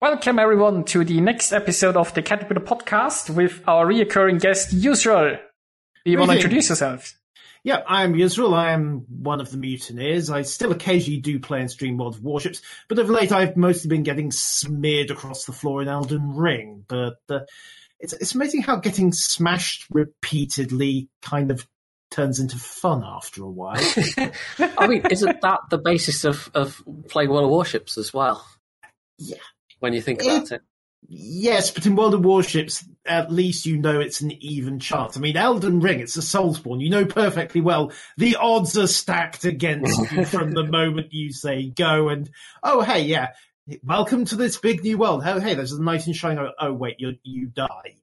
Welcome everyone to the next episode of the Caterpillar podcast with our reoccurring guest Yusril. Do you want to introduce yourself? Yeah, I'm Yusril. I am one of the mutineers. I still occasionally do play and stream World of Warships, but of late I've mostly been getting smeared across the floor in Elden Ring. But uh, it's it's amazing how getting smashed repeatedly kind of turns into fun after a while. I mean, isn't that the basis of, of playing World of Warships as well? Yeah. When you think about it. Yes, but in World of Warships, at least you know it's an even chance. I mean, Elden Ring, it's a Soulsborne. You know perfectly well the odds are stacked against you from the moment you say go. And oh, hey, yeah, welcome to this big new world. Oh, hey, there's a knight in shining. Oh, wait, you you died.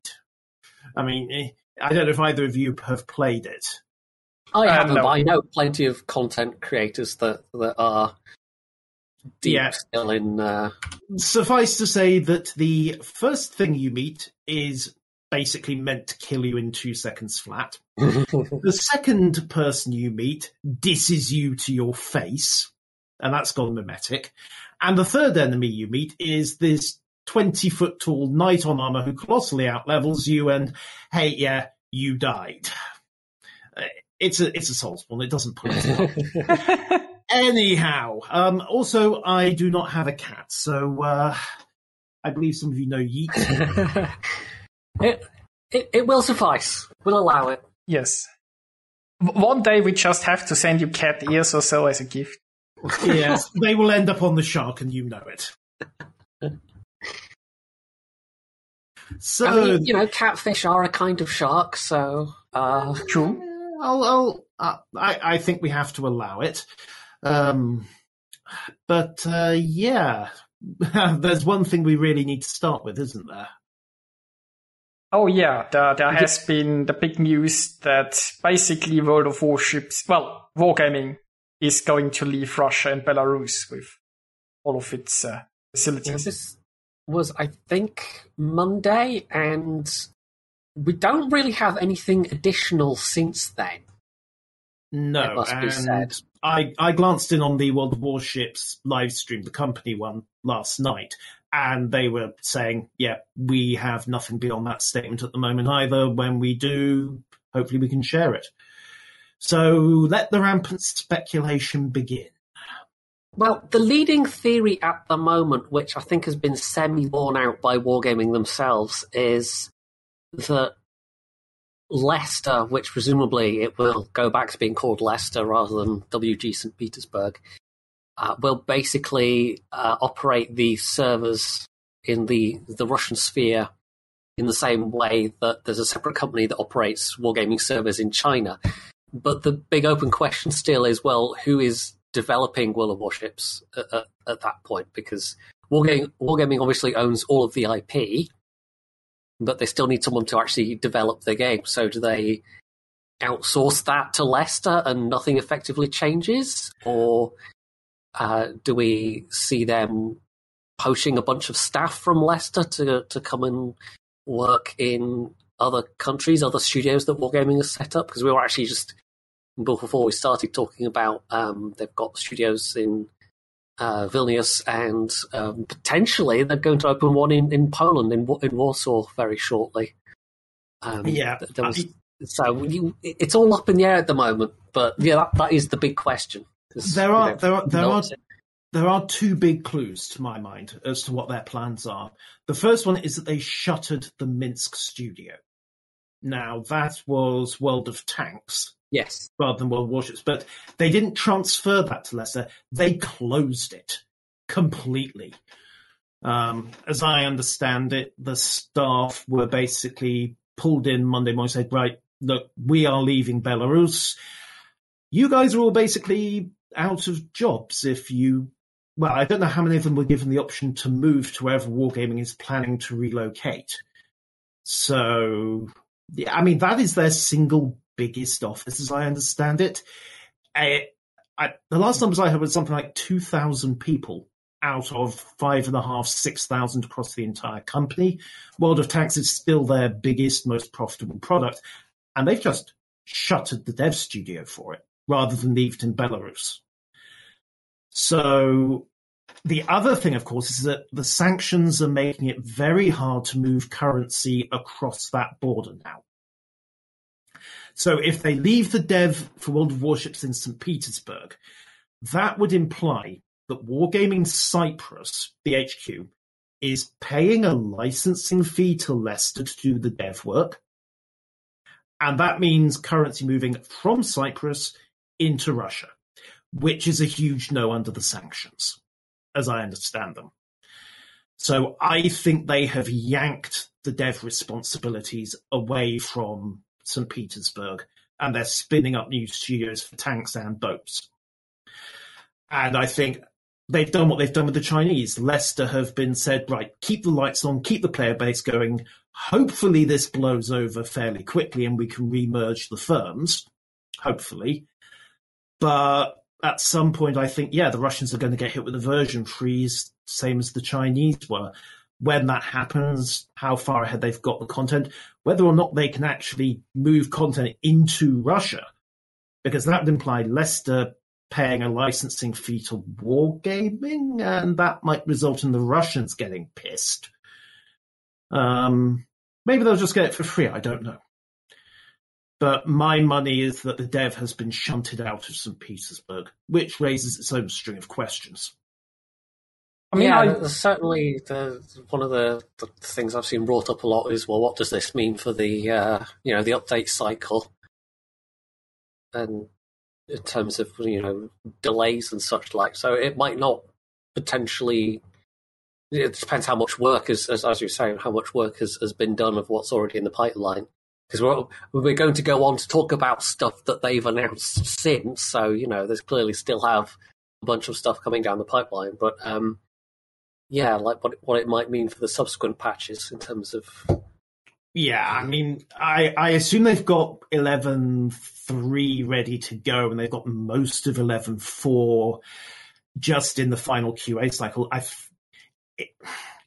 I mean, eh, I don't know if either of you have played it. I Uh, haven't, no. but I know plenty of content creators that, that are deep Yeah. still in. Uh, Suffice to say that the first thing you meet is basically meant to kill you in two seconds flat. The second person you meet disses you to your face, and that's gone mimetic. And the third enemy you meet is this 20 foot tall knight on armor who colossally outlevels you, and hey, yeah, you died. Uh, It's a it's a Soulsborne. It doesn't put it up. Anyhow, um, also I do not have a cat, so uh, I believe some of you know Yeet. it, it, it will suffice. We'll allow it. yes. One day we just have to send you cat ears or so as a gift. yes, they will end up on the shark, and you know it. So I mean, you know, catfish are a kind of shark, so. Uh, True. I'll, I'll, uh, I, I think we have to allow it. Um, but uh, yeah, there's one thing we really need to start with, isn't there? Oh yeah, there, there has been the big news that basically World of Warships, well, Wargaming is going to leave Russia and Belarus with all of its uh, facilities. this was, I think, Monday, and we don't really have anything additional since then. No, It must be said. I, I glanced in on the World of Warships live stream, the company one, last night, and they were saying, yeah, we have nothing beyond that statement at the moment either. When we do, hopefully we can share it. So let the rampant speculation begin. Well, the leading theory at the moment, which I think has been semi worn out by Wargaming themselves, is that Lesta, which presumably it will go back to being called Lesta rather than WG St. Petersburg, uh, will basically uh, operate the servers in the, the Russian sphere in the same way that there's a separate company that operates Wargaming servers in China. But the big open question still is well, who is developing World of Warships at, at, at that point? Because Wargaming, Wargaming obviously owns all of the IP, but they still need someone to actually develop the game. So do they outsource that to Lesta and nothing effectively changes? Or uh, do we see them poaching a bunch of staff from Lesta to, to come and work in other countries, other studios that Wargaming has set up? Because we were actually just before we started talking about um, they've got studios in uh, Vilnius and um, potentially they're going to open one in, in Poland in in Warsaw very shortly. Um, Yeah, there was, so you, it's all up in the air at the moment, but yeah, that, that is the big question. There you are know, there are there no are there are two big clues to my mind as to what their plans are. The first one is that they shuttered the Minsk studio. Now that was World of Tanks yes, rather than World Warships, but they didn't transfer that to Lesta. They closed it completely. Um, as I understand it, the staff were basically pulled in Monday morning, said, right, look, we are leaving Belarus. You guys are all basically out of jobs if you, well, I don't know how many of them were given the option to move to wherever Wargaming is planning to relocate. So, yeah, I mean, that is their single biggest office, as I understand it. I, I, the last numbers I heard was something like 2,000 people out of five and a half, 6,000 across the entire company. World of Tanks is still their biggest, most profitable product, and they've just shuttered the dev studio for it rather than leave it in Belarus. So the other thing, of course, is that the sanctions are making it very hard to move currency across that border now. So if they leave the dev for World of Warships in St. Petersburg, that would imply that Wargaming Cyprus, the HQ, is paying a licensing fee to Lesta to do the dev work. And that means currency moving from Cyprus into Russia, which is a huge no under the sanctions, as I understand them. So I think they have yanked the dev responsibilities away from St. Petersburg and they're spinning up new studios for tanks and boats. And I think they've done what they've done with the Chinese. Lesta have been said, right, keep the lights on, keep the player base going. Hopefully this blows over fairly quickly and we can remerge the firms. Hopefully. But at some point, I think, yeah, the Russians are going to get hit with a version freeze, same as the Chinese were. When that happens, how far ahead they've got the content, whether or not they can actually move content into Russia, because that would imply Lesta paying a licensing fee to Wargaming, and that might result in the Russians getting pissed. Um, maybe they'll just get it for free. I don't know. But my money is that the dev has been shunted out of St. Petersburg, which raises its own string of questions. I mean, yeah, I... certainly the, one of the, the, things I've seen brought up a lot is, well, what does this mean for the uh, you know the update cycle? And in terms of you know delays and such like. So it might not potentially. It depends how much work is, as, as you're saying, how much work has, has been done of what's already in the pipeline. Because we're we're going to go on to talk about stuff that they've announced since. So you know, there's clearly still have a bunch of stuff coming down the pipeline. But um, yeah, like what what it might mean for the subsequent patches in terms of yeah, I mean, I, I assume they've got 11.3 ready to go, and they've got most of 11.4 just in the final QA cycle. I, it,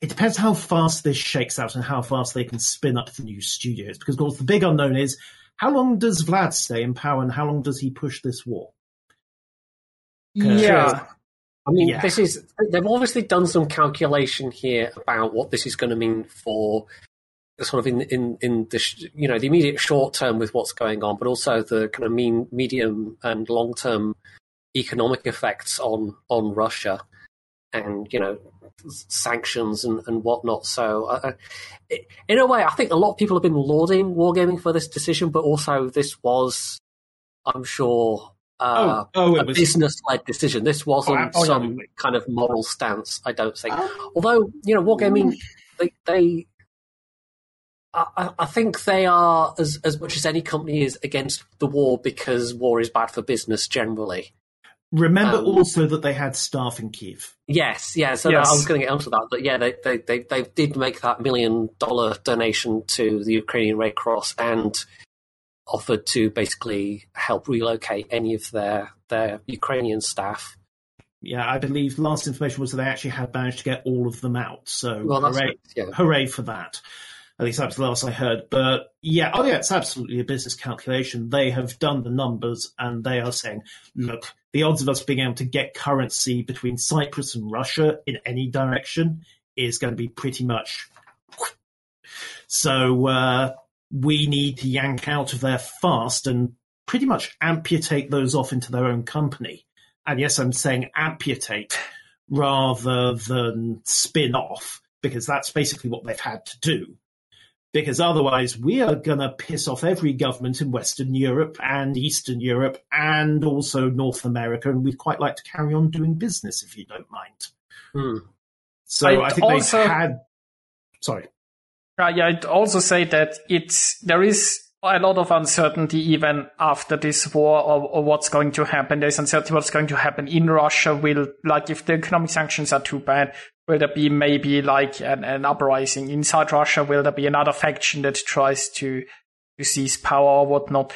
it depends how fast this shakes out and how fast they can spin up the new studios. Because, of course, the big unknown is how long does Vlad stay in power and how long does he push this war? Yeah. I mean, yeah. this is, they've obviously done some calculation here about what this is going to mean for sort of in in in the you know the immediate short term with what's going on, but also the kind of mean medium and long term economic effects on on Russia and you know sanctions and, and whatnot. So, uh, in a way, I think a lot of people have been lauding wargaming for this decision, but also this was, I'm sure, uh, oh, oh, a was... business-led decision. This wasn't oh, oh, some no. kind of moral stance. I don't think. Oh. Although you know, wargaming they, they I, I, think they are as as much as any company is against the war because war is bad for business generally. Remember um, also that they had staff in Kiev. Yes, yeah. So yes. I was going to get onto that, but yeah, they, they they they did make that million dollar donation to the Ukrainian Red Cross and offered to basically help relocate any of their their Ukrainian staff. Yeah, I believe last information was that they actually had managed to get all of them out. So well, hooray, yeah. hooray for that. At least that's the last I heard. But yeah, oh yeah, it's absolutely a business calculation. They have done the numbers and they are saying, look, the odds of us being able to get currency between Cyprus and Russia in any direction is going to be pretty much. So uh, we need to yank out of there fast and pretty much amputate those off into their own company. And yes, I'm saying amputate rather than spin off because that's basically what they've had to do because otherwise we are going to piss off every government in Western Europe and Eastern Europe and also North America, and we'd quite like to carry on doing business if you don't mind. Hmm. So I'd I think also, they've had. Sorry. Uh, yeah, I'd also say that it's there is a lot of uncertainty even after this war or, or, what's going to happen. There's uncertainty what's going to happen in Russia. Will like if the economic sanctions are too bad, will there be maybe like an, an uprising inside Russia? Will there be another faction that tries to to seize power or whatnot?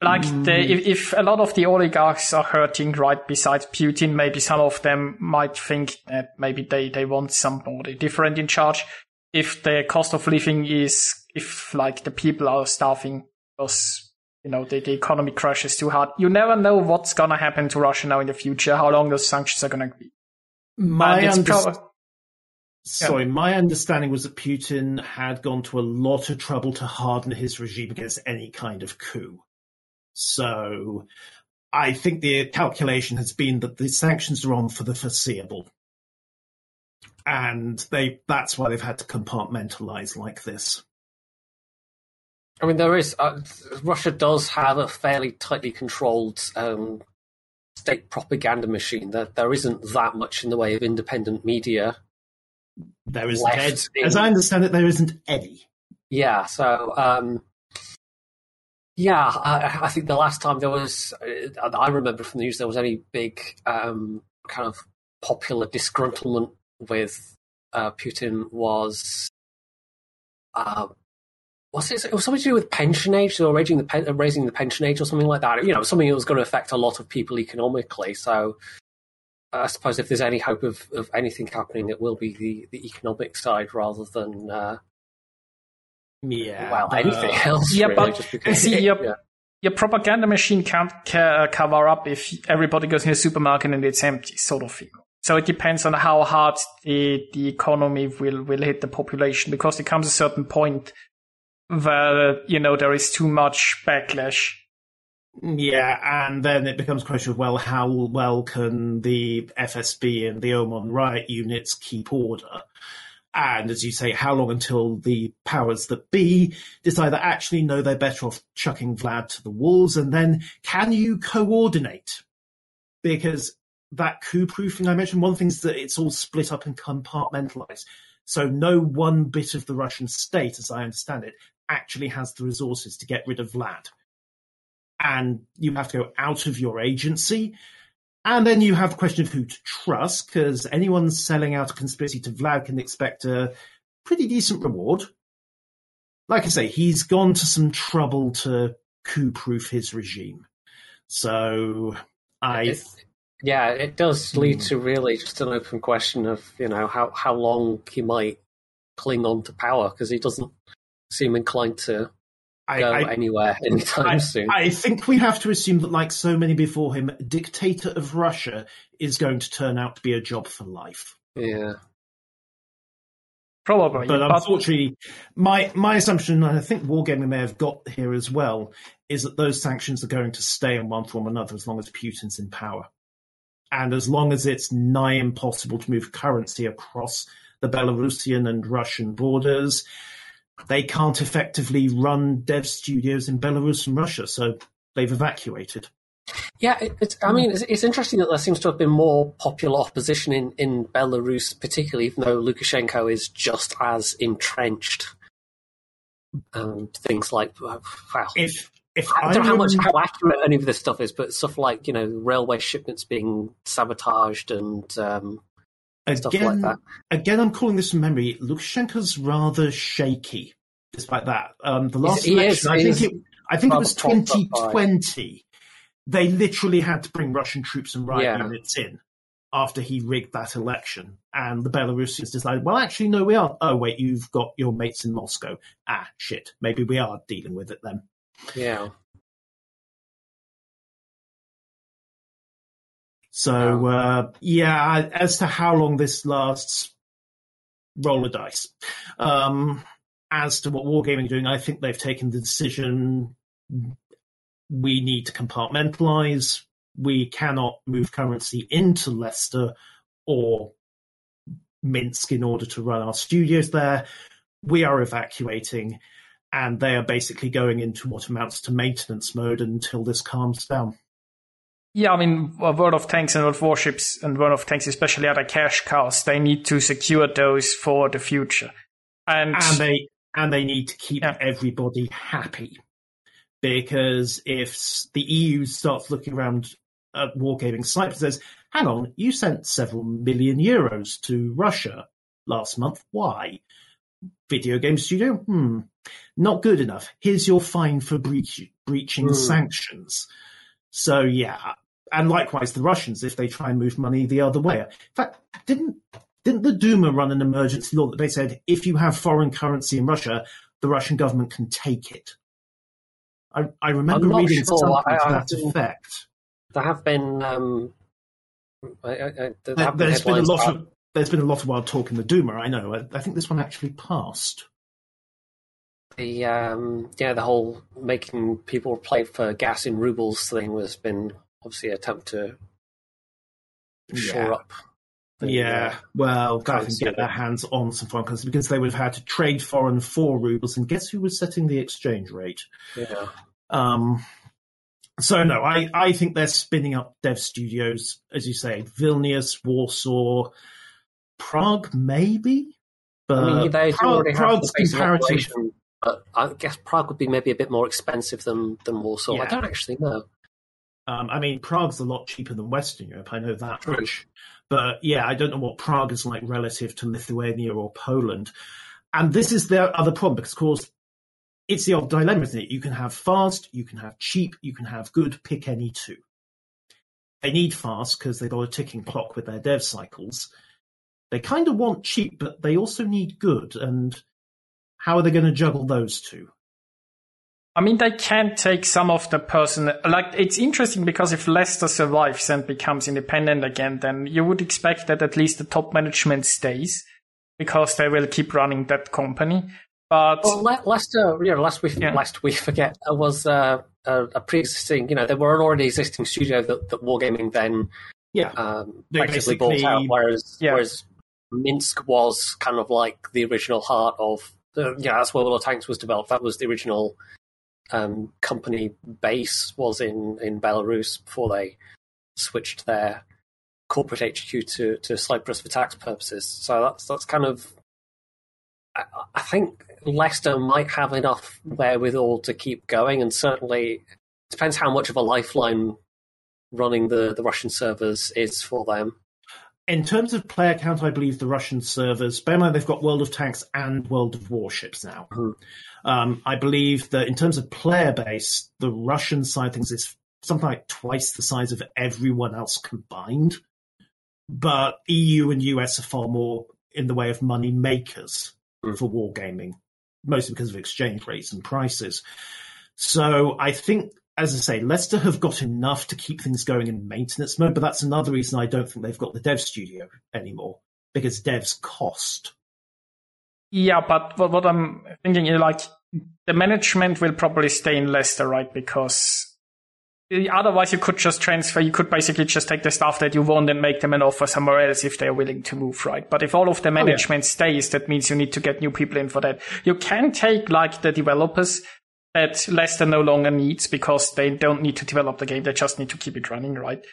Like mm. the, if, if a lot of the oligarchs are hurting right besides Putin, maybe some of them might think that maybe they, they want somebody different in charge. If the cost of living is if like the people are starving because you know the, the economy crashes too hard. You never know what's gonna happen to Russia now in the future, how long those sanctions are gonna be. My And it's underst- prob- Sorry, my understanding was that Putin had gone to a lot of trouble to harden his regime against any kind of coup. So I think the calculation has been that the sanctions are on for the foreseeable. And they that's why they've had to compartmentalize like this. I mean, there is uh, Russia does have a fairly tightly controlled um, state propaganda machine. That there isn't that much in the way of independent media. There isn't in- as I understand it, there isn't any. Yeah, so um, yeah, I, I think the last time there was, uh, I remember from the news there was any big um, kind of popular disgruntlement with uh, Putin was. Uh, was it, it was something to do with pension age or raising the pen, raising the pension age or something like that. You know, something that was going to affect a lot of people economically. So, I suppose if there's any hope of, of anything happening, it will be the, the economic side rather than uh, Yeah. well, uh, anything else. Yeah, really, but just because, see, your, yeah. your propaganda machine can't ca- cover up if everybody goes in a supermarket and it's empty, sort of thing. So it depends on how hard the, the economy will, will hit the population because there comes a certain point where, you know, there is too much backlash. Yeah, and then it becomes a question of well, how well can the FSB and the OMON riot units keep order? And as you say, how long until the powers that be decide that actually no, they're better off chucking Vlad to the wolves? And then can you coordinate? Because that coup proofing I mentioned, one thing is that it's all split up and compartmentalized. So no one bit of the Russian state, as I understand it, actually has the resources to get rid of Vlad and you have to go out of your agency. And then you have the question of who to trust, because anyone selling out a conspiracy to Vlad can expect a pretty decent reward. Like I say, he's gone to some trouble to coup proof his regime. So I It- yeah, it does lead Hmm. to really just an open question of you know how how long he might cling on to power because he doesn't seem inclined to I, go I, anywhere anytime I, soon. I think we have to assume that, like so many before him, dictator of Russia is going to turn out to be a job for life. yeah, Probably. but But, unfortunately, my my assumption, and I think Wargaming may have got here as well, is that those sanctions are going to stay in one form or another as long as Putin's in power, and as long as it's nigh impossible to move currency across the Belarusian and Russian borders, they can't effectively run dev studios in Belarus and Russia, so they've evacuated. yeah. It's, I mean, it's, it's interesting that there seems to have been more popular opposition in in Belarus, particularly even though Lukashenko is just as entrenched. And things like wow, If if I don't know how much how accurate any of this stuff is, but stuff like you know railway shipments being sabotaged and um, stuff like that. again, I'm calling this from memory. Lukashenko's rather shaky, despite that. Um, the last he is- election, I think it, I think it was propped up by- 2020. They literally had to bring Russian troops and riot Yeah. units in after he rigged that election, and the Belarusians decided, well, actually, no, we aren't. Oh, wait, you've got your mates in Moscow. Ah, shit. Maybe we are dealing with it then. Yeah. So, uh, yeah, as to how long this lasts, roll a dice. Um, as to what Wargaming are doing, I think they've taken the decision we need to compartmentalize. We cannot move currency into Lesta or Minsk in order to run our studios there. We are evacuating, and they are basically going into what amounts to maintenance mode until this calms down. yeah, I mean, uh, World of Tanks and World of Warships and World of Tanks, especially other cash cows, they need to secure those for the future. And, and they and they need to keep Yeah. everybody happy because if the EU starts looking around at Wargaming and says, "Hang on, you sent several million euros to Russia last month. Why? Video game studio? Hmm, not good enough. Here's your fine for breach, breaching Hmm. sanctions." So yeah, and likewise the Russians if they try and move money the other way. In fact, didn't didn't the Duma run an emergency law that they said if you have foreign currency in Russia, the Russian government can take it? I, I remember reading sure. something I- to that effect. There have been um, I, I, there There, have been has been a lot about- of there's been a lot of wild talk in the Duma. I know. I, I think this one actually passed. the um, yeah the whole making people play for gas in rubles thing has been obviously an attempt to shore Yeah. up. the, Yeah, uh, well, glad they can get their hands on some foreign currency because they would have had to trade foreign for rubles, and guess who was setting the exchange rate? yeah. Um, so no, I, I think they're spinning up dev studios, as you say, Vilnius, Warsaw, Prague, maybe. But I mean, they Prague- already Prague's the base of comparative. but I guess Prague would be maybe a bit more expensive than than Warsaw. I don't actually know. Um, I mean, Prague's a lot cheaper than Western Europe. I know that True. much. But yeah, I don't know what Prague is like relative to Lithuania or Poland. And this is their other problem because, of course, it's the old dilemma, isn't it? You can have fast, you can have cheap, you can have good. Pick any two. They need fast because they've got a ticking clock with their dev cycles. They kind of want cheap, but they also need good. And how are they going to juggle those two? I mean, they can take some of the person. Like, it's interesting because if Lesta survives and becomes independent again, then you would expect that at least the top management stays because they will keep running that company. But Well, Le- Lesta, you know, lest we Yeah. lest we forget, uh, was uh, a, a pre-existing. You know, there were an already existing studio that, that Wargaming then Yeah. um, They effectively bought basically- out. Whereas, Yeah. whereas Minsk was kind of like the original heart of. Uh, yeah, that's where World of Tanks was developed. That was the original um, company base was in in Belarus before they switched their corporate HQ to to Cyprus for tax purposes. So that's that's kind of. I, I think Lesta might have enough wherewithal to keep going, and certainly it depends how much of a lifeline running the the Russian servers is for them. In terms of player count, I believe the Russian servers, bear in mind they've got World of Tanks and World of Warships now. Mhm. Um, I believe that in terms of player base, the Russian side of things is something like twice the size of everyone else combined. But EU and US are far more in the way of money makers Mm. for wargaming, mostly because of exchange rates and prices. So I think, as I say, Lesta have got enough to keep things going in maintenance mode, but that's another reason I don't think they've got the dev studio anymore because devs cost. yeah, but what, I'm thinking is like the management will probably stay in Lesta, right? Because eh, otherwise you could just transfer, you could basically just take the stuff that you want and make them an offer somewhere else if they're willing to move, right? But if all of the oh, management stays, that means you need to get new people in for that. You can take like the developers that Lesta no longer needs because they don't need to develop the game. They just need to keep it running, right?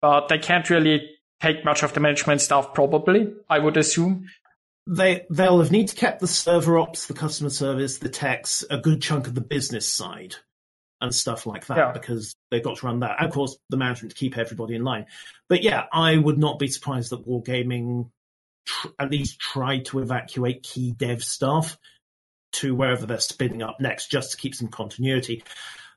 But they can't really take much of the management stuff probably, I would assume. They they'll have need to keep the server ops, the customer service, the techs, a good chunk of the business side and stuff like that Yeah. because they've got to run that. And of course, the management to keep everybody in line. But yeah, I would not be surprised that Wargaming tr- at least tried to evacuate key dev staff to wherever they're spinning up next, just to keep some continuity.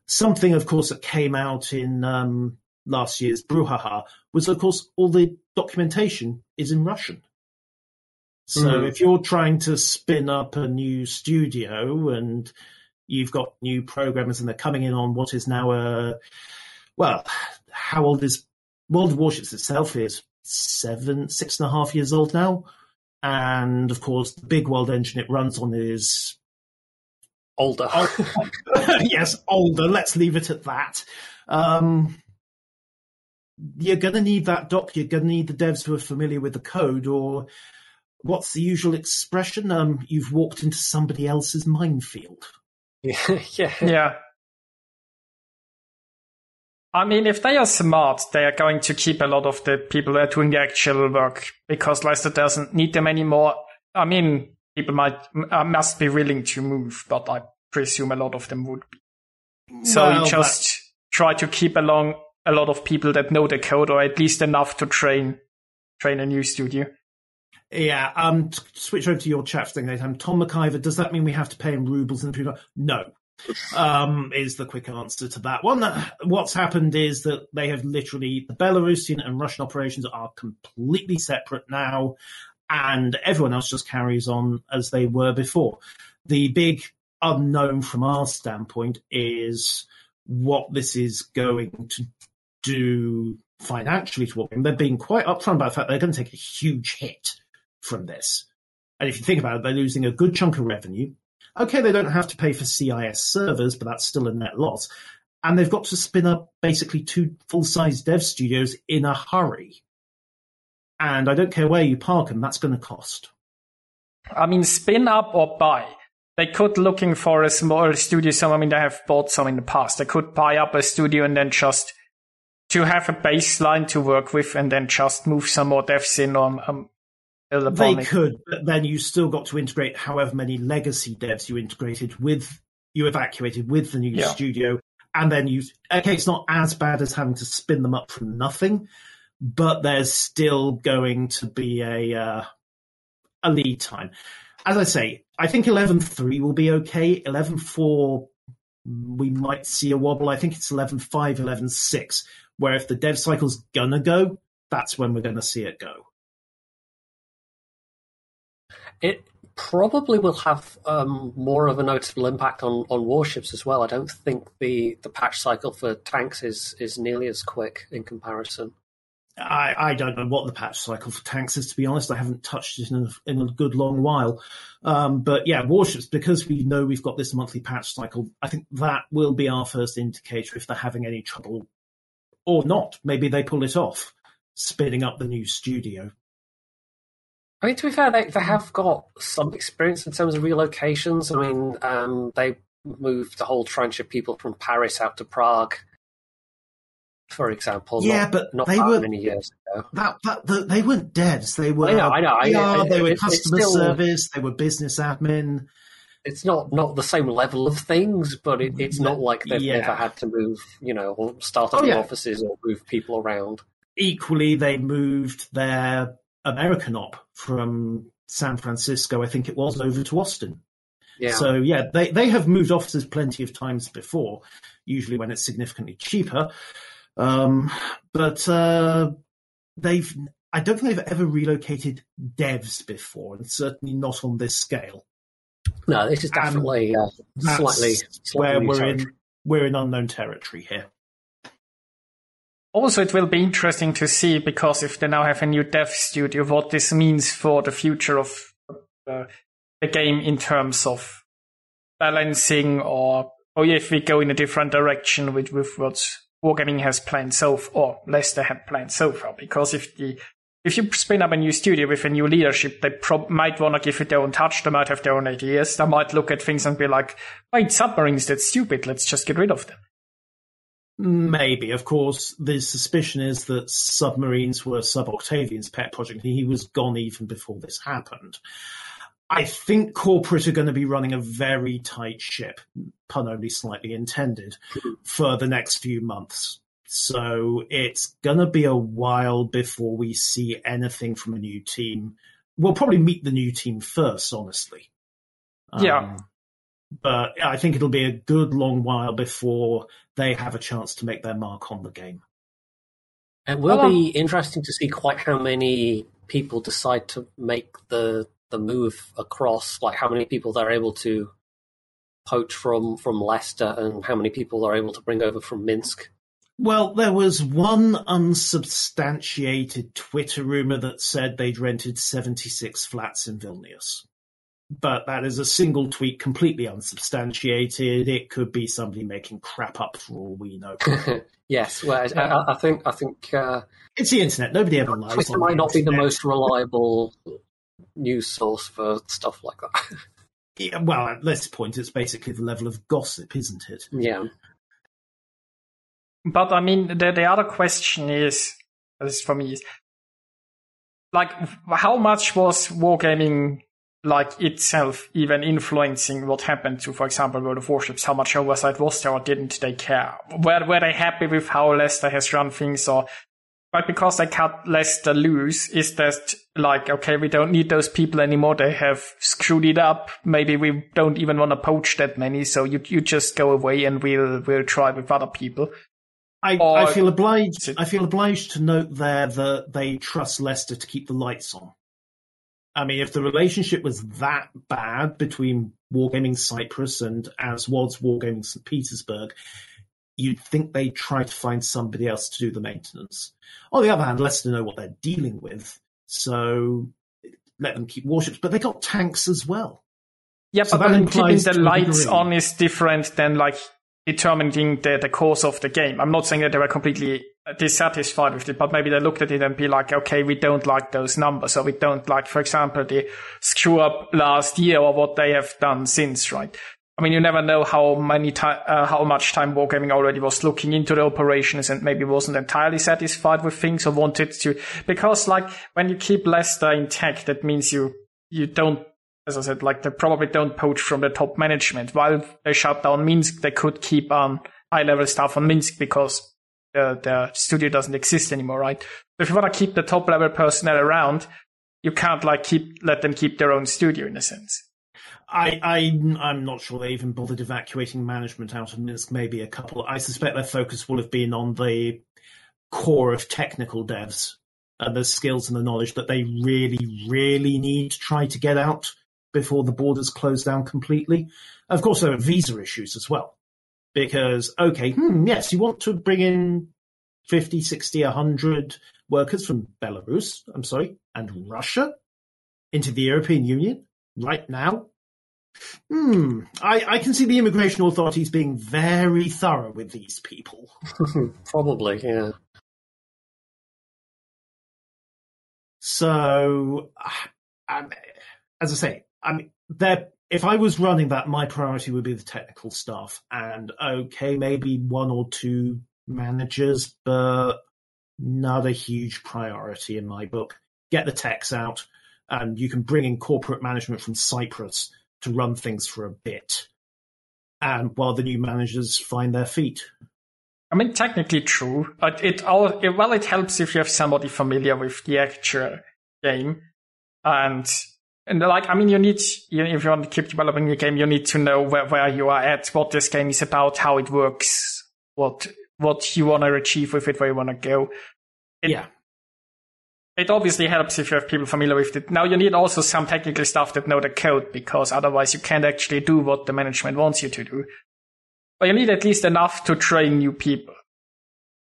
Something, of course, that came out in um, last year's Brouhaha was, of course, all the documentation is in Russian. So Mhm. if you're trying to spin up a new studio and you've got new programmers and they're coming in on what is now a, well, how old is World of Warships itself is seven, six and a half years old now. And of course, the BigWorld engine it runs on is Older. yes, older. Let's leave it at that. Um, you're going to need that doc. You're going to need the devs who are familiar with the code, or what's the usual expression? Um, you've walked into somebody else's minefield. yeah, yeah. Yeah. I mean, if they are smart, they are going to keep a lot of the people that are doing the actual work because Lesta doesn't need them anymore. I mean, people might uh, must be willing to move, but I presume a lot of them would be. So Well, you just try to keep along a lot of people that know the code, or at least enough to train train a new studio. Yeah, um, switch over to your chat thing. Um, Tom McIver, does that mean we have to pay in rubles and people? No. Um, is the quick answer to that one. That, what's happened is that they have literally, the Belarusian and Russian operations are completely separate now, and everyone else just carries on as they were before. The big unknown from our standpoint is what this is going to do financially to Wargaming. They're being quite upfront about the fact they're going to take a huge hit from this. And if you think about it, they're losing a good chunk of revenue. Okay, they don't have to pay for CIS servers, but that's still a net loss. And they've got to spin up basically two full size dev studios in a hurry. And I don't care where you park them, that's going to cost. I mean, spin up or buy. They could looking for a small studio. Some, I mean, they have bought some in the past. They could buy up a studio and then just to have a baseline to work with, and then just move some more devs in on um, they could, but then you still got to integrate however many legacy devs you integrated with, you evacuated with the new yeah. studio, and then you. Okay, it's not as bad as having to spin them up from nothing, but there's still going to be a uh, a lead time. As I say, I think eleven three will be okay. Eleven four, we might see a wobble. I think it's 11.5, 11.6, where if the dev cycle's gonna go, that's when we're to see it go. It probably will have um, more of a noticeable impact on, on warships as well. I don't think the, the patch cycle for tanks is, is nearly as quick in comparison. I, I don't know what the patch cycle for tanks is, to be honest. I haven't touched it in a, in a good long while. Um, but yeah, warships, because we know we've got this monthly patch cycle, I think that will be our first indicator if they're having any trouble or not. Maybe they pull it off, spinning up the new studio. I mean, to be fair, they, they have got some experience in terms of relocations. I mean, um, they moved the whole tranche of people from Paris out to Prague, for example. Yeah, not, but not they were many years ago. That, that, the, they weren't devs. They were. I know. I know. PR, I, they were it, customer still, service. They were business admin. It's not not the same level of things, but it, it's not like they've Yeah. never had to move, you know, or start up Oh, yeah. offices or move people around. Equally, they moved their American op from San Francisco, I think it was, over to Austin. Yeah. So yeah, they they have moved offices plenty of times before, usually when it's significantly cheaper. Um, but uh, they've I don't think they've ever relocated devs before, and certainly not on this scale. no, this is definitely uh, That's slightly, where we're territory. in we're in unknown territory here. Also, it will be interesting to see because if they now have a new dev studio, what this means for the future of uh, the game in terms of balancing, or or if we go in a different direction with with what Wargaming has planned so far, or Lesta had planned so far. Because if the if you spin up a new studio with a new leadership, they prob- might want to give it their own touch. They might have their own ideas. They might look at things and be like, "Wait, submarines? That's stupid. Let's just get rid of them." Maybe, of course, the suspicion is that submarines were Sub Octavian's pet project. He was gone even before this happened. I think corporate are going to be running a very tight ship, pun only slightly intended, for the next few months. So it's going to be a while before we see anything from a new team. We'll probably meet the new team first, honestly. Yeah. Um, but I think it'll be a good long while before they have a chance to make their mark on the game. It will Well, be interesting to see quite how many people decide to make the the move across. Like how many people they're able to poach from from Lesta, and how many people they're able to bring over from Minsk. Well, there was one unsubstantiated Twitter rumor that said they'd rented 76 flats in Vilnius. But that is a single tweet, completely unsubstantiated. It could be somebody making crap up for all we know. yes, well, I- I, think I think uh, it's the internet. Nobody ever lies. Twitter might not be the most reliable news source for stuff like that. Yeah, well, at this point, it's basically the level of gossip, isn't it? yeah, But I mean, the the other question is, this for me is, like, how much was wargaming like itself even influencing what happened to, for example, World of Warships? How much oversight was there, or didn't they care? Were were they happy with how Lesta has run things, or but because they cut Lesta loose, is that like okay, we don't need those people anymore? They have screwed it up. Maybe we don't even want to poach that many, so you you just go away and we'll we'll try with other people. I, Or- I feel obliged. I feel obliged to note there that they trust Lesta to keep the lights on. I mean, if the relationship was that bad between Wargaming Cyprus and as was Wargaming St. Petersburg, you'd think they'd try to find somebody else to do the maintenance. On the other hand, Lesta know what they're dealing with, so let them keep warships, but they got tanks as well. Yeah, So but that then keeping implies the lights degree- on is different than like determining the, the course of the game. I'm not saying that they were completely dissatisfied with it, but maybe they looked at it and be like, okay, we don't like those numbers, or we don't like, for example, the screw up last year or what they have done since, right? I mean, you never know how many time, uh, how much time Wargaming already was looking into the operations and maybe wasn't entirely satisfied with things or wanted to, because like when you keep Lesta intact, that means you, you don't, as I said, like they probably don't poach from the top management. While they shut down Minsk, they could keep on high level stuff on Minsk because the, the studio doesn't exist anymore, right? So if you want to keep the top level personnel around, you can't like keep, let them keep their own studio in a sense. I, I, I'm not sure they even bothered evacuating management out of Minsk. Maybe a couple. I suspect their focus will have been on the core of technical devs and the skills and the knowledge that they really, really need to try to get out before the borders close down completely. Of course, there are visa issues as well. Because, okay, hmm, yes, you want to bring in 50, 60, 100 workers from Belarus, I'm sorry, and Russia into the European Union right now? Hmm. I, I can see the immigration authorities being very thorough with these people. Probably, yeah. So, um, as I say, I mean, there. If I was running that, my priority would be the technical staff, and okay, maybe one or two managers, but not a huge priority in my book. Get the techs out, and you can bring in corporate management from Cyprus to run things for a bit, and while the new managers find their feet. I mean, technically true, but it all it, well, it helps if you have somebody familiar with the actual game, and and like I mean, you need you, if you want to keep developing the game, you need to know where where you are at, what this game is about, how it works, what what you want to achieve with it, where you want to go. It- yeah, It obviously helps if you have people familiar with it. Now you need also some technical stuff that know the code because otherwise you can't actually do what the management wants you to do. But you need at least enough to train new people.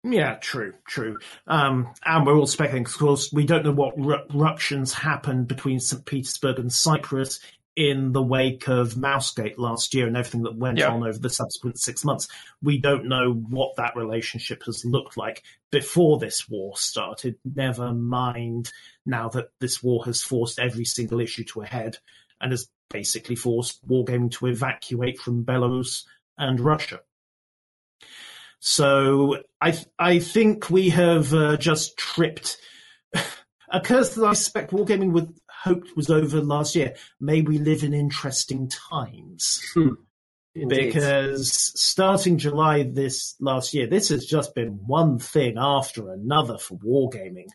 Yeah, true, true. Um, and we're all speculating, of course, we don't know what ru- ructions happened between St. Petersburg and Cyprus in the wake of Mousegate last year and everything that went Yeah. on over the subsequent six months. We don't know what that relationship has looked like before this war started, never mind now that this war has forced every single issue to a head and has basically forced Wargaming to evacuate from Belarus and Russia. So I I think we have uh, just tripped a curse that I suspect Wargaming would hoped was over last year. May we live in interesting times hmm. Indeed. because starting July this last year, this has just been one thing after another for Wargaming.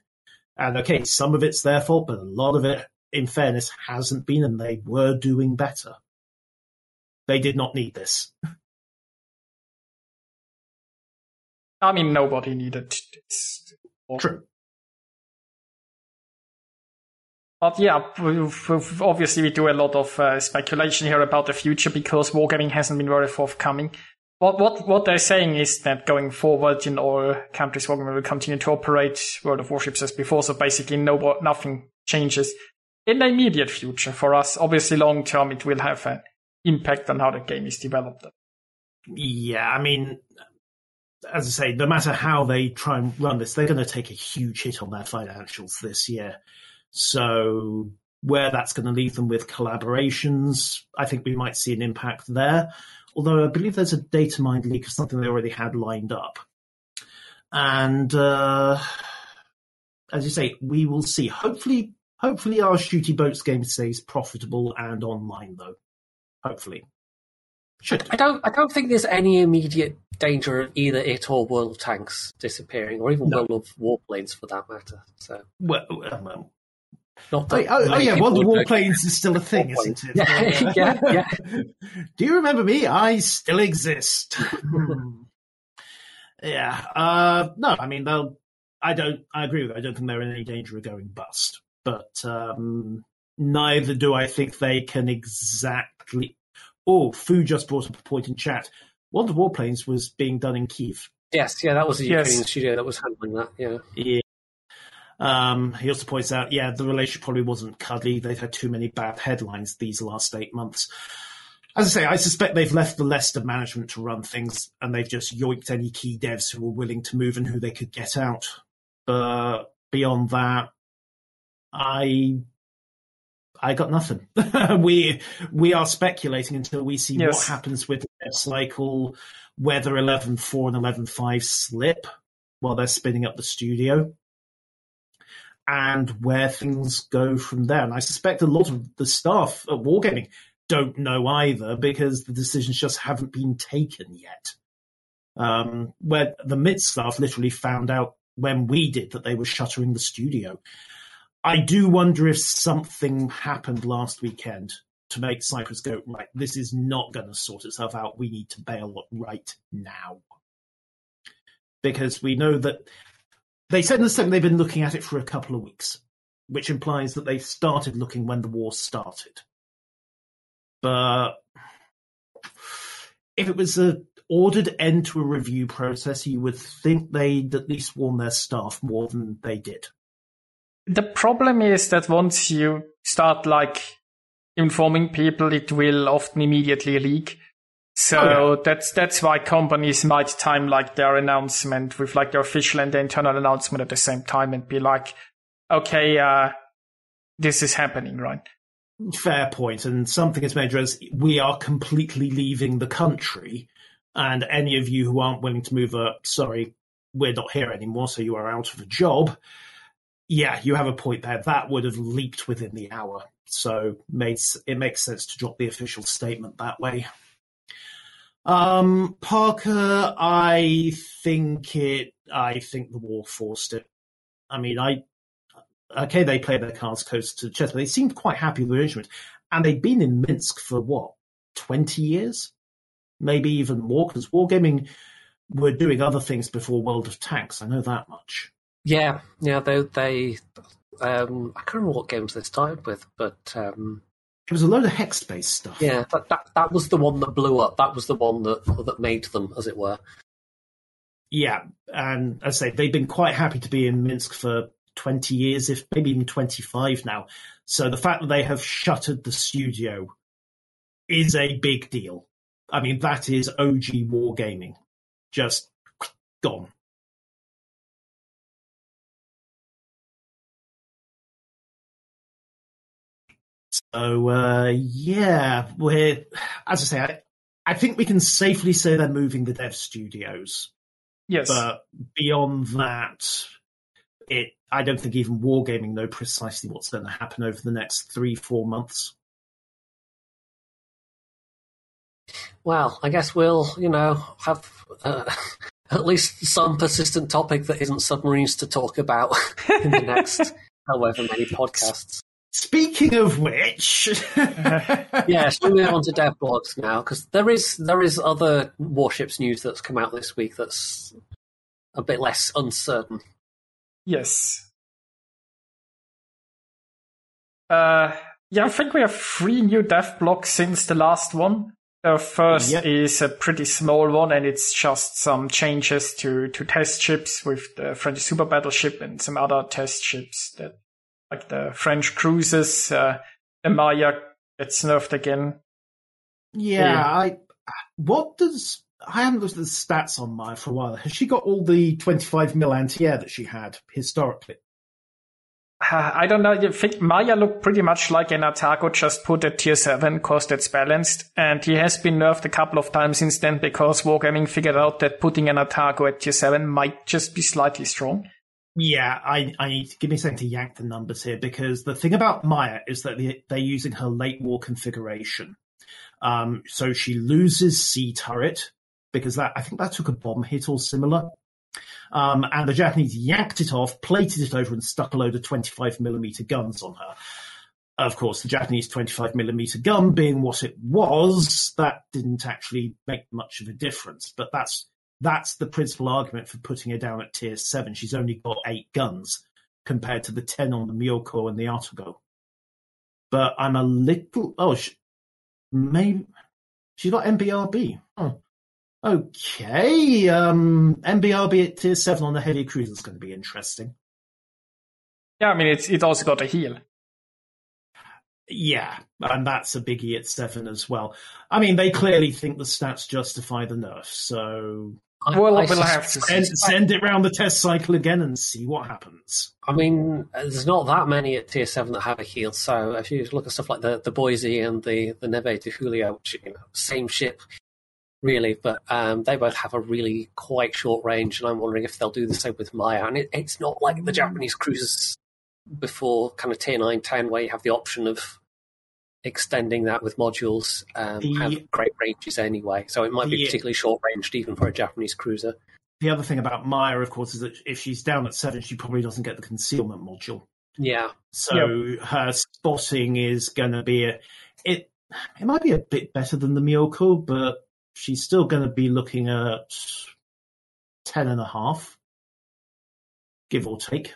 And okay, some of it's their fault, but a lot of it, in fairness, hasn't been, and they were doing better. They did not need this. I mean, nobody needed this. True. But yeah, obviously we do a lot of uh, speculation here about the future because wargaming hasn't been very forthcoming. What what what they're saying is that going forward in all countries, wargaming will continue to operate World of Warships as before. So basically, no nothing changes in the immediate future. For us, obviously, long term, it will have an impact on how the game is developed. Yeah, I mean, as I say, no matter how they try and run this, they're going to take a huge hit on their financials this year. So where that's going to leave them with collaborations, I think we might see an impact there. Although I believe there's a data mind leak of something they already had lined up. And uh, as you say, we will see. Hopefully, hopefully our shooty boats game stays profitable and online, though. Hopefully, should. I don't. I don't think there's any immediate danger of either it or World of Tanks disappearing, or even No. World of Warplanes for that matter. So, Well, well, not Oh, that oh, oh yeah, people World of would. Warplanes is still a thing, isn't it? Yeah, yeah, yeah. Do you remember me? I still exist. Yeah. Uh, no, I mean, they'll. I don't. I agree with. You. I don't think they're in any danger of going bust. But um, neither do I think they can exactly. Oh, Fu just brought up a point in chat. World of Warplanes was being done in Kiev. Yes, yeah, that was the Yes. Ukrainian studio that was handling that. Yeah, Yeah. Um, he also points out, yeah, the relationship probably wasn't cuddly. They've had too many bad headlines these last eight months. As I say, I suspect they've left the Lesta management to run things, and they've just yoinked any key devs who were willing to move and who they could get out. But beyond that, I I got nothing. we we are speculating until we see what happens with the cycle, whether eleven four and eleven five slip while they're spinning up the studio, and where things go from there. And I suspect a lot of the staff at Wargaming don't know either because the decisions just haven't been taken yet. Um, where the mid staff literally found out when we did that they were shuttering the studio. I do wonder if something happened last weekend to make Cyprus go, right, this is not going to sort itself out. We need to bail right now. Because we know that they said in the statement they've been looking at it for a couple of weeks, which implies that they started looking when the war started. But if it was an ordered end to a review process, you would think they'd at least warn their staff more than they did. The problem is that once you start like informing people, it will often immediately leak. So Oh, that's that's why companies might time like their announcement with like their official and the internal announcement at the same time and be like, okay, uh, this is happening, right? Fair point. and something as major as we are completely leaving the country, and any of you who aren't willing to move up, sorry, we're not here anymore, so you are out of a job. Yeah, you have a point there. That would have leaked within the hour, so it makes sense to drop the official statement that way. Um, Parker, I think it. I think the war forced it. I mean, I okay, they played their cards close to the chest, but they seemed quite happy with the arrangement. And they'd been in Minsk for what, 20 years? Maybe even more, because Wargaming were doing other things before World of Tanks. I know that much. yeah, yeah. They, they um, I can't remember what games they started with, but um, It was a load of hex based stuff. yeah, that, that that was the one that blew up. That was the one that that made them, as it were. Yeah. And as I say, they've been quite happy to be in Minsk for 20 years, if maybe even 25 now. So the fact that they have shuttered the studio is a big deal. I mean, that is OG wargaming. Just gone. So uh, yeah, we're as I say, I, I think we can safely say they're moving the dev studios. Yes. But beyond that, it I don't think even Wargaming know precisely what's going to happen over the next three, four months. Well, I guess we'll, you know, have uh, at least some persistent topic that isn't submarines to talk about in the next however many podcasts. Speaking of which, Yeah, shall we move on to dev blogs now? Because there is there is other warships news that's come out this week that's a bit less uncertain. Yes. Uh, yeah, I think we have three new dev blogs since the last one. The first Yep. is a pretty small one, and it's just some changes to, to test ships with the French super battleship and some other test ships that, like the French cruisers. Uh, the Maya gets nerfed again. yeah, I what does I haven't looked at the stats on Maya for a while. Has she got all the twenty-five mil anti-air that she had historically? Uh, I don't know. I think Maya looked pretty much like an Atago just put at tier 7 because that's balanced. And he has been nerfed a couple of times since then because Wargaming figured out that putting an Atago at tier 7 might just be slightly strong. Yeah, I, I need to give me second to yank the numbers here because the thing about Maya is that they, they're using her late war configuration. Um, so she loses C turret because that I think that took a bomb hit or similar. Um, and the Japanese yanked it off, plated it over, and stuck a load of 25 millimeter guns on her. Of course, the Japanese 25 millimeter gun being what it was, that didn't actually make much of a difference. But that's that's the principal argument for putting her down at tier seven. She's only got eight guns compared to the ten on the Myoko and the Atago. But I'm a little oh, sh maybe she's got MBRB. Oh. Okay, um, MBRB at tier 7 on the heavy cruiser is going to be interesting. Yeah, I mean, it's it also got a heal. Yeah, and that's a biggie at 7 as well. I mean, they clearly think the stats justify the nerf, so Well, I we'll have to send, send it round the test cycle again and see what happens. I mean, there's not that many at tier seven that have a heal. So if you look at stuff like the the Boise and the the Nueve de Julio, which you know, same ship, really, but um, they both have a really quite short range, and I'm wondering if they'll do the same with Maya. And it, it's not like the Japanese cruisers before kind of tier nine, 10, where you have the option of extending that with modules. Um, The- have great ranges anyway, so it might be The- particularly short ranged even for a Japanese cruiser. The other thing about Maya, of course, is that if she's down at 7, she probably doesn't get the concealment module. Yeah, So her spotting is going to be a, it. It might be a bit better than the Myoko, but she's still going to be looking at ten and a half, give or take.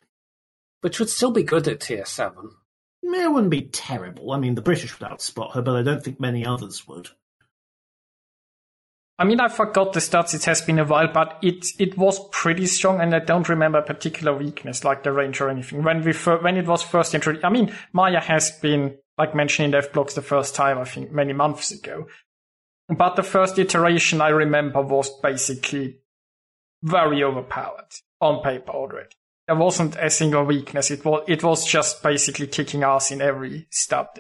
which would still be good at tier seven. It wouldn't be terrible. I mean, the British would outspot her, but I don't think many others would. I mean, I forgot the stats. It has been a while, but it it was pretty strong, and I don't remember a particular weakness like the range or anything. When we fir- when it was first introduced, I mean, Maya has been like mentioned in Dev blogs the first time, I think, many months ago. But the first iteration I remember was basically very overpowered on paper already. There wasn't a single weakness. It was it was just basically kicking ass in every stat.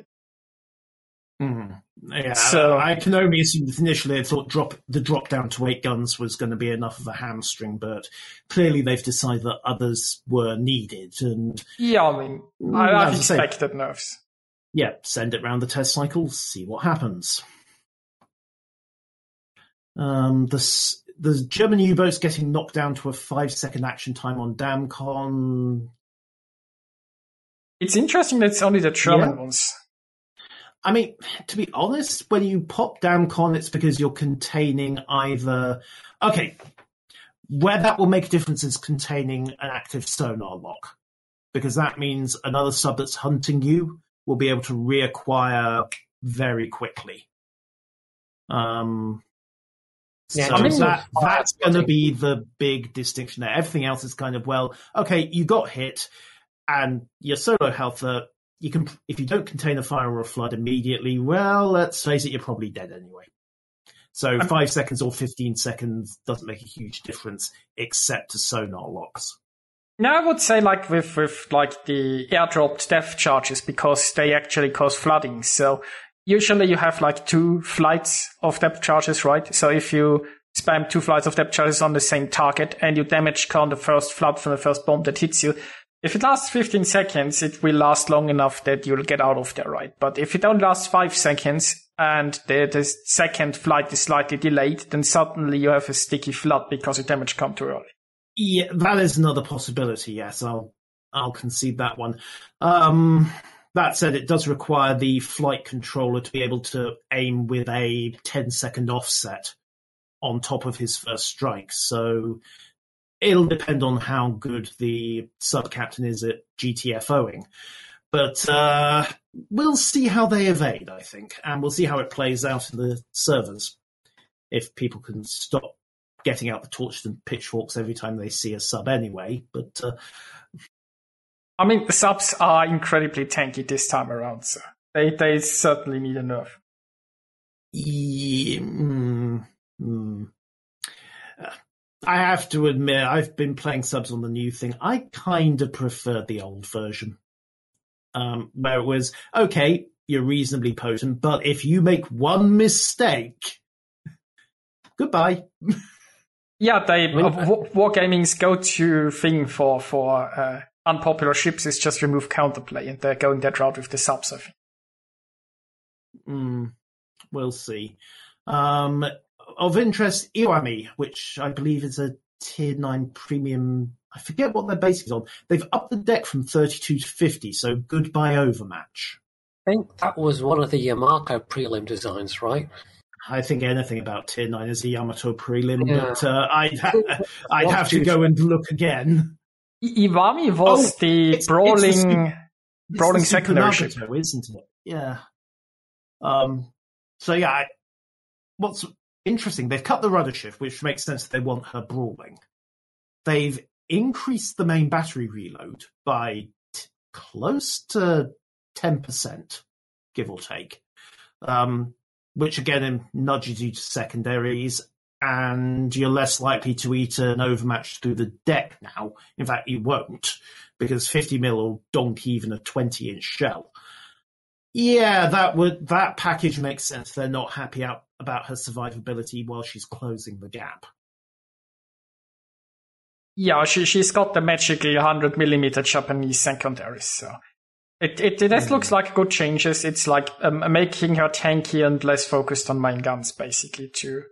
Mm. Yeah, So- I can only assume that initially I thought drop the drop down to eight guns was going to be enough of a hamstring, but clearly they've decided that others were needed, and Yeah, I mean, I, Mm, I've expected nerfs. yeah, send it round the test cycle, see what happens. Um, the s- the German U-boats getting knocked down to a five second action time on Damcon. It's interesting that it's only the German Yeah. ones. I mean, to be honest, when you pop Damcon, it's because you're containing either. Okay, where that will make a difference is containing an active sonar lock, because that means another sub that's hunting you will be able to reacquire very quickly. Um, Yeah, so I mean- that that's going to be the big distinction there. Everything else is kind of well, okay, you got hit, and your solo health. Uh, you can if you don't contain a fire or a flood immediately. Well, let's face it, you're probably dead anyway. So I'm- five seconds or fifteen seconds doesn't make a huge difference, except to sonar locks. Now I would say like with with like the airdropped depth charges because they actually cause flooding. So usually you have like two flights of depth charges, right? So if you spam two flights of depth charges on the same target and you damage count the first flood from the first bomb that hits you, if it lasts 15 seconds, it will last long enough that you'll get out of there, right? But if it only lasts five seconds and the, the second flight is slightly delayed, then suddenly you have a sticky flood because your damage come too early. Yeah, that is another possibility. Yes, I'll I'll concede that one. Um, that said, it does require the flight controller to be able to aim with a 10 second offset on top of his first strike. So it'll depend on how good the sub captain is at GTFOing. But uh, we'll see how they evade, I think, and we'll see how it plays out in the servers. If people can stop getting out the torches and pitchforks every time they see a sub anyway. But uh, I mean, the subs are incredibly tanky this time around, so they, they certainly need a nerf. yeah, mm, mm. I have to admit, I've been playing subs on the new thing. I kind of prefer the old version, um, where it was okay. You're reasonably potent, but if you make one mistake, goodbye. Yeah, they, mean, uh, Wargaming's go-to thing for, for, uh, unpopular ships is just remove counterplay, and they're going that route with the subs, I think. Mm, we'll see. Um, of interest, Iwami, which I believe is a tier 9 premium. I forget what their base is on. They've upped the deck from 32 to 50, so goodbye overmatch. I think that was one of the Yamato prelim designs, right? I think anything about tier 9 is a Yamato prelim, Yeah. but uh, I'd, ha- I'd have to go and look again. I- Iwami was Oh, the it's- it's the brawling, It's brawling the secondary ship, isn't it? Yeah. Um. So yeah, I, what's interesting. They've cut the rudder shift, which makes sense that they want her brawling. They've increased the main battery reload by t- close to 10%, give or take. Um, which again nudges you to secondaries, and you're less likely to eat an overmatch through the deck now. In fact, you won't, because 50 mil will donk even a 20 inch shell. Yeah, that would that package makes sense. They're not happy out about her survivability while she's closing the gap. Yeah, she she's got the magically 100 millimeter Japanese secondaries, so it it, it mm. looks like good changes. It's like um, making her tanky and less focused on main guns, basically, too.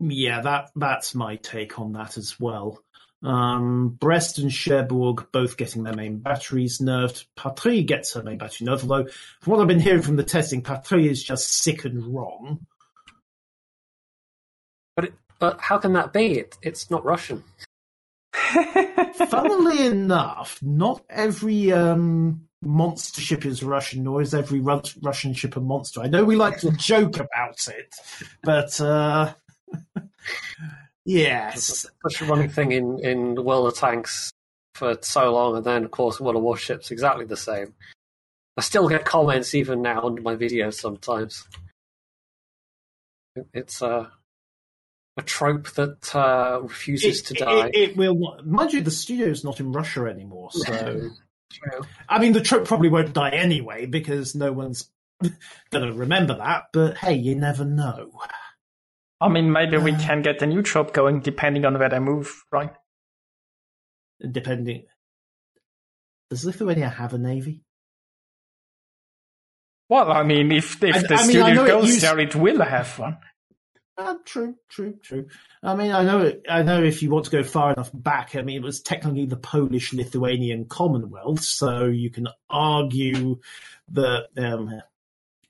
Yeah, that that's my take on that as well. Um, Brest and Cherbourg both getting their main batteries nerfed. Patrie gets her main battery nerfed, although from what I've been hearing from the testing, Patrie is just sick and wrong. But it, but how can that be? It, it's not Russian. Funnily enough, not every um, monster ship is Russian, nor is every Russian ship a monster. I know we like to joke about it, but uh, yes, such a running thing in in the World of Tanks for so long, and then of course World of Warships exactly the same. I still get comments even now under my videos sometimes. It's a a trope that uh, refuses it, to die. It, it, will, mind you, the studio's not in Russia anymore, so. I mean, the trope probably won't die anyway because no one's going to remember that. But hey, you never know. I mean, maybe we can get a new trope going depending on where they move, right? Depending. Does Lithuania have a navy? Well, I mean, if if I, the I mean, studio goes used... there, it will have one. Uh, true, true, true. I mean, I know, I know. If you want to go far enough back, I mean, it was technically the Polish-Lithuanian Commonwealth, so you can argue that. Um,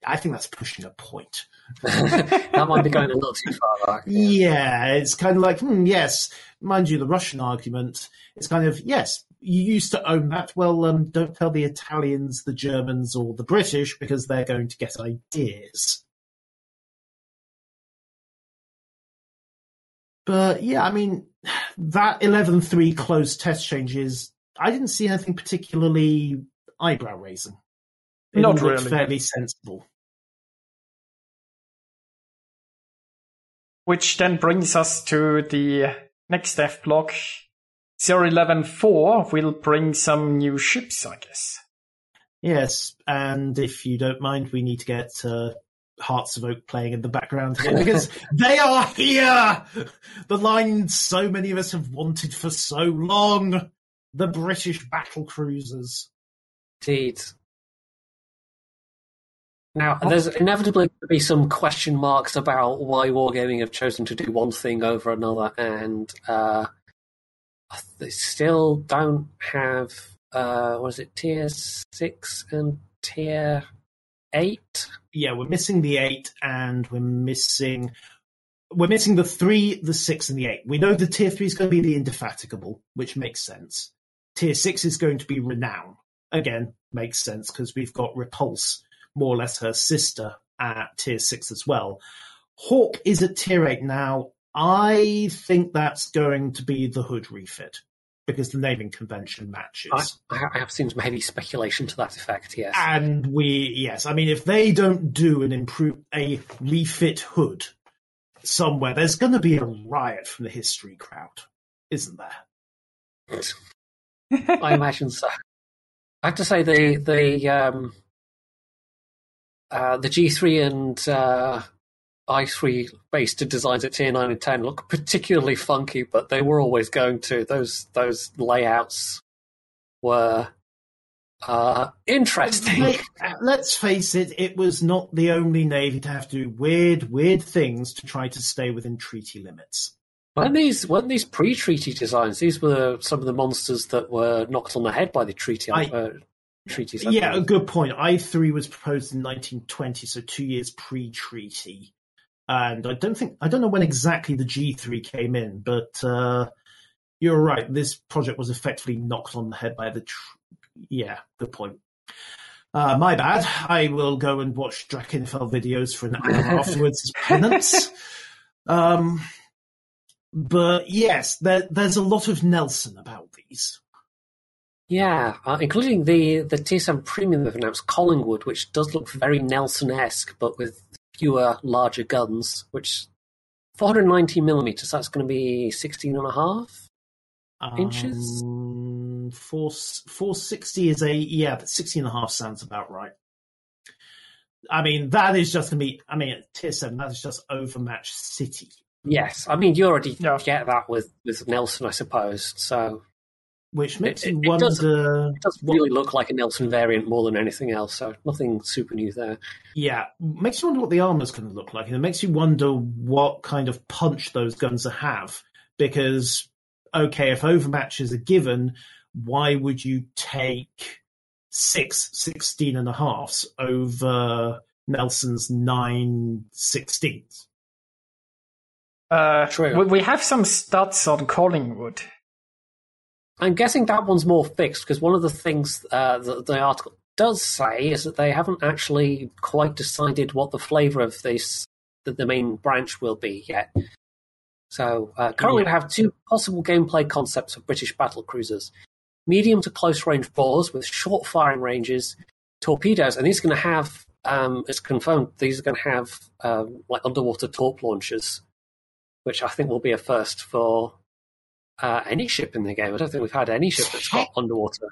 I think that's pushing a point. that might be going a little too far back. Yeah, yeah it's kind of like, hmm, yes, mind you, the Russian argument is kind of yes, you used to own that. Well, um, don't tell the Italians, the Germans, or the British because they're going to get ideas. But yeah, I mean, that 11.3 closed test changes, I didn't see anything particularly eyebrow raising. It Not really. fairly sensible. Which then brings us to the next F block. 0114 will bring some new ships, I guess. Yes, and if you don't mind, we need to get uh, Hearts of Oak playing in the background here because they are here. The line so many of us have wanted for so long. The British battle cruisers. Indeed. Now, there's inevitably going to be some question marks about why Wargaming have chosen to do one thing over another, and uh, they still don't have, uh, what is it, tier 6 and tier eight. Yeah, we're missing the eight, and we're missing we're missing the three, the six, and the eight. We know the tier three is going to be the indefatigable, which makes sense. Tier six is going to be renown. Again, makes sense because we've got repulse, more or less her sister, at tier six as well. Hawk is at tier eight now. I think that's going to be the hood refit because the naming convention matches. I, I, have seen some heavy speculation to that effect. Yes, and we yes, I mean if they don't do an improve a refit hood somewhere, there's going to be a riot from the history crowd, isn't there? I imagine so. I have to say the the um, uh, the G three and uh, i3 based designs at tier 9 and 10 look particularly funky, but they were always going to. Those those layouts were uh, interesting. Let's face it, it was not the only navy to have to do weird, weird things to try to stay within treaty limits. When these when these pre-treaty designs, these were some of the monsters that were knocked on the head by the treaty. I, treaties. yeah, a good point. I three was proposed in 1920, so two years pre-treaty and I don't think I don't know when exactly the G3 came in, but uh, you're right. This project was effectively knocked on the head by the. Tr- yeah, good point. Uh, my bad. I will go and watch Drachinifel videos for an hour afterwards as penance. Um, but yes, there, there's a lot of Nelson about these. Yeah, uh, including the the TSM Premium they've announced, Collingwood, which does look very Nelson-esque, but with fewer, larger guns. Which 490 millimeters, that's going to be 16 and a half inches. Um, four, 460 is a, yeah, but 16 and a half sounds about right. I mean, that is just going to be, I mean, tier 7, that is just overmatched city. Yes, I mean you already Yeah. get that with with Nelson, I suppose. So Which makes It- you it- it wonder. does- it does what- really look like a Nelson variant more than anything else. So nothing super new there. Yeah, makes you wonder what the armor's going to look like, and it makes you wonder what kind of punch those guns have. Because, okay, if overmatches are given, why would you take six 16 and a halves over Nelson's nine 16s? Uh, True. we, we have some stats on Collingwood. I'm guessing that one's more fixed because one of the things uh, that the article does say is that they haven't actually quite decided what the flavour of this the main branch will be yet. So uh, currently we have two possible gameplay concepts for British battle cruisers: medium to close range bores with short firing ranges, torpedoes, and these are going to have. Um, it's confirmed these are going to have um, like underwater torp launchers, which I think will be a first for uh, any ship in the game. I don't think we've had any ship that's got underwater.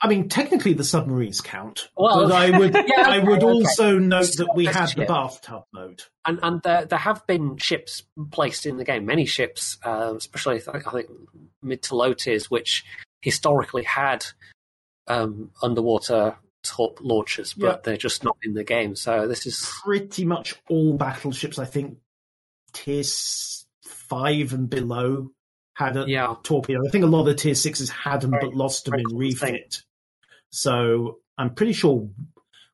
I mean, technically the submarines count, Well, but I would yeah, I would okay, also note Still that we had the bathtub mode. And and there there have been ships placed in the game, many ships, uh, especially I think mid to low tiers, which historically had um, underwater top launchers, but Yeah. they're just not in the game. So this is Pretty much all battleships, I think, tier five and below had a yeah. torpedo. I think a lot of the tier sixes had them Very- but lost them very in refit. So I'm pretty sure.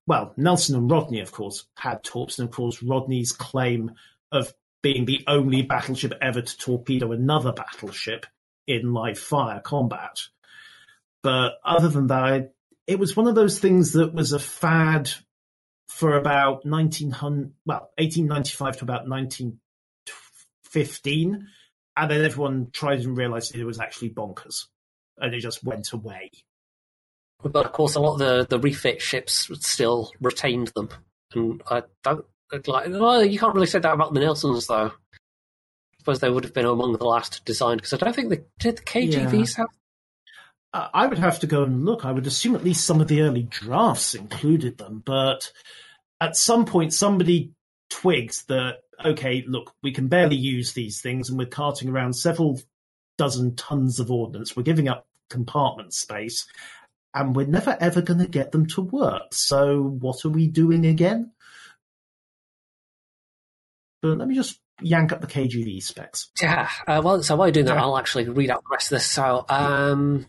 Well, Nelson and Rodney, of course, had torps, and of course, Rodney's claim of being the only battleship ever to torpedo another battleship in live fire combat. But other than that, it was one of those things that was a fad for about 1900, well, 1895 to about 1915. And then everyone tried and realized it was actually bonkers. And it just went away. But of course, a lot of the, the refit ships still retained them, and I don't like. Well, you can't really say that about the Nelsons, though. I suppose they would have been among the last designed because I don't think the did the KGVs have. Uh, I would have to go and look. I would assume at least some of the early drafts included them, but at some point somebody twigged that, okay, look, we can barely use these things and we're carting around several dozen tons of ordnance. We're giving up compartment space and we're never ever going to get them to work. So what are we doing again? But let me just yank up the KGV specs. Yeah. Uh, well, so while you're doing that, Yeah. I'll actually read out the rest of this. So, um,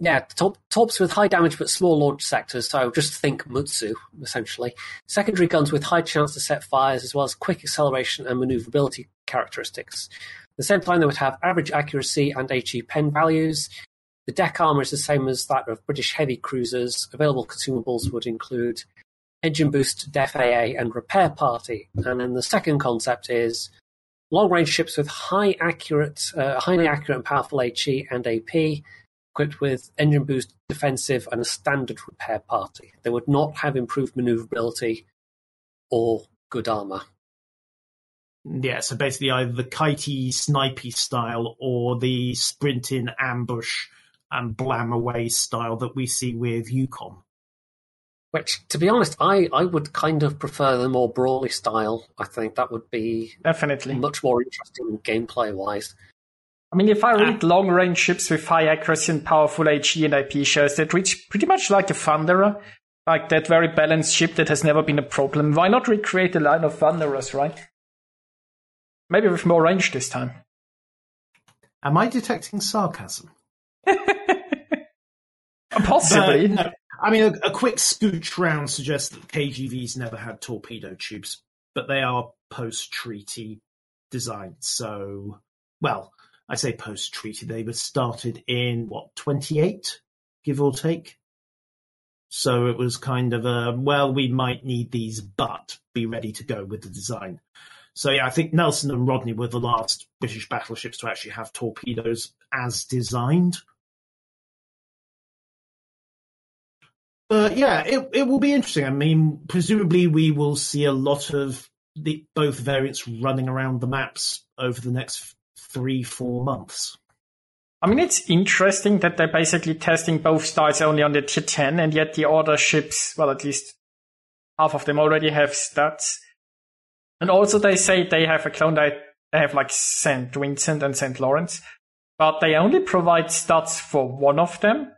yeah, top, tops with high damage but small launch sectors. So just think Mutsu, essentially. Secondary guns with high chance to set fires, as well as quick acceleration and maneuverability characteristics. At the same time, they would have average accuracy and HE pen values. The deck armor is the same as that of British heavy cruisers. Available consumables would include engine boost, def AA, and repair party. And then the second concept is long range ships with high accurate, uh, highly accurate and powerful HE and AP, equipped with engine boost, defensive, and a standard repair party. They would not have improved maneuverability or good armor. Yeah, so basically either the kitey, snipey style or the sprint in ambush and blam away style that we see with Yukon. Which, to be honest, I, I would kind of prefer the more brawly style. I think that would be Definitely. much more interesting gameplay wise. I mean, if I read long range ships with high accuracy and powerful HE and IP shells that reach pretty much like a Thunderer, like that very balanced ship that has never been a problem, why not recreate a line of Thunderers, right? Maybe with more range this time. Am I detecting sarcasm? Possibly. But, no, I mean, a, a quick scooch round suggests that KGVs never had torpedo tubes, but they are post treaty designed. So, well, I say post treaty, they were started in what, 28, give or take? So it was kind of a, well, we might need these, but be ready to go with the design. So yeah, I think Nelson and Rodney were the last British battleships to actually have torpedoes as designed. But yeah, it it will be interesting. I mean, presumably we will see a lot of the both variants running around the maps over the next three four months. I mean, it's interesting that they're basically testing both styles only on the tier 10, and yet the other ships, well, at least half of them already have stats. And also they say they have a clone that they have like St. Vincent and St. Lawrence, but they only provide stats for one of them,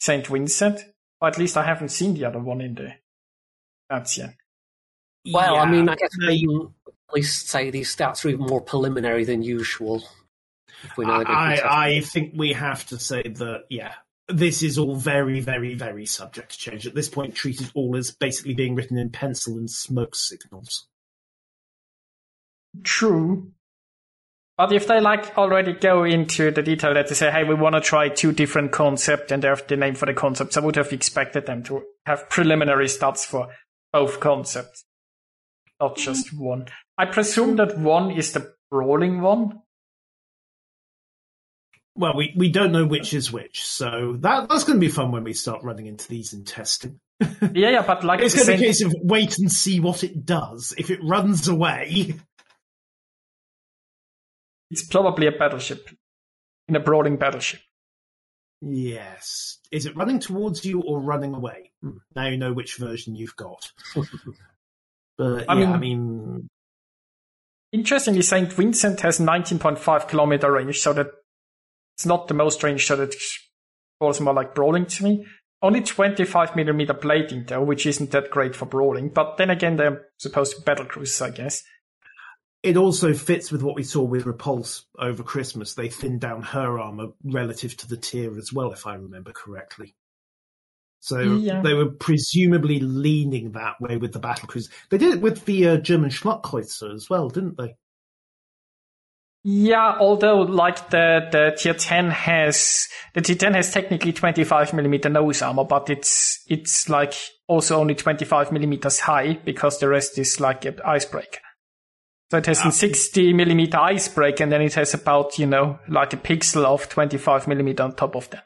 St. Vincent. Or at least I haven't seen the other one in the stats yet. Well, Yeah, I mean, I guess they- we at least say these stats are even more preliminary than usual. If we know they're gonna be tested. I, I think we have to say that, yeah, this is all very, very, very subject to change. At this point, treated all as basically being written in pencil and smoke signals. True. But if they like already go into the detail that they say, hey, we want to try two different concepts and they have the name for the concepts, I would have expected them to have preliminary stats for both concepts, not just mm. one. I presume that one is the brawling one. Well, we, we don't know which is which, so that that's going to be fun when we start running into these in testing. Yeah, yeah, but like It's going to be a case of wait and see what it does. If it runs away, it's probably a battleship in a brawling battleship. yes. Is it running towards you or running away? Hmm, Now you know which version you've got. But I yeah, mean- I mean, Interestingly, St. Vincent has 19.5 kilometer range, so that it's not the most range, so that falls more like brawling to me. Only 25 millimeter plating though, which isn't that great for brawling. But then again, they're supposed to be battle cruisers, I guess. it also fits with what we saw with Repulse over Christmas. They thinned down her armor relative to the tier as well, if I remember correctly. So Yeah. they were presumably leaning that way with the battle cruise. They did it with the uh, German Schmuckkreuzer as well, didn't they? Yeah, although like the, the tier 10 has, the tier 10 has technically 25 millimeter nose armor, but it's, it's like also only 25 millimeters high because the rest is like an icebreaker. So it has a 60 millimeter icebreaker and then it has about, you know, like a pixel of 25 millimeter on top of that.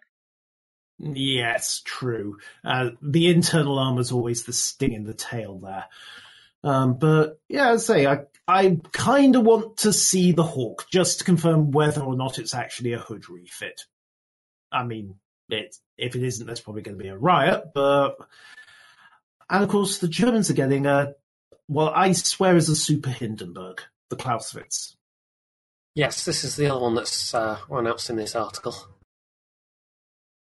Yes, true. Uh, the internal armor's always the sting in the tail there. Um, but yeah, I say I I kind of want to see the Hawk just to confirm whether or not it's actually a hood refit. I mean, it if it isn't, there's probably going to be a riot. But and of course, the Germans are getting a well, I swear, is a Super Hindenburg, the Clausewitz. Yes, this is the other one that's uh, announced in this article.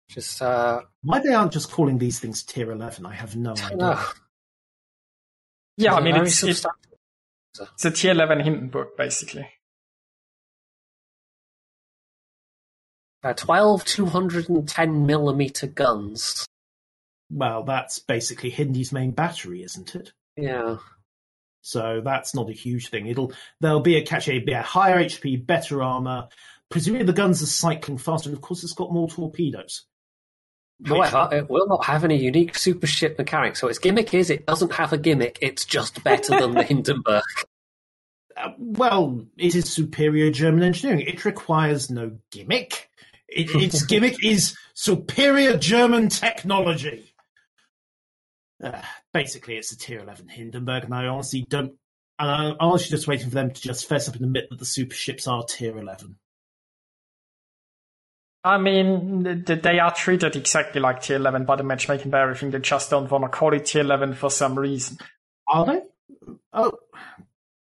Just, uh, Why they aren't just calling these things Tier Eleven, I have no idea. don't know. Yeah, I mean, very it's, it's, it's a tier 11 Hindenburg, basically. uh, 12 210 millimeter guns. Well, that's basically Hindy's main battery, isn't it? Yeah. So that's not a huge thing. It'll there'll be a catch a be a higher HP, better armor. Presumably the guns are cycling faster, and of course it's got more torpedoes. However, it will not have any unique super ship mechanics. So its gimmick is it doesn't have a gimmick. It's just better than the Hindenburg. Uh, well, it is superior German engineering. It requires no gimmick. It, its gimmick is superior German technology. Uh, basically, it's a tier 11 Hindenburg, and I honestly don't. And I'm honestly just waiting for them to just fess up and admit that the super ships are tier 11. I mean, th- th- they are treated exactly like tier 11 by the matchmaking by everything. They just don't want to call it tier 11 for some reason. Are they? Oh,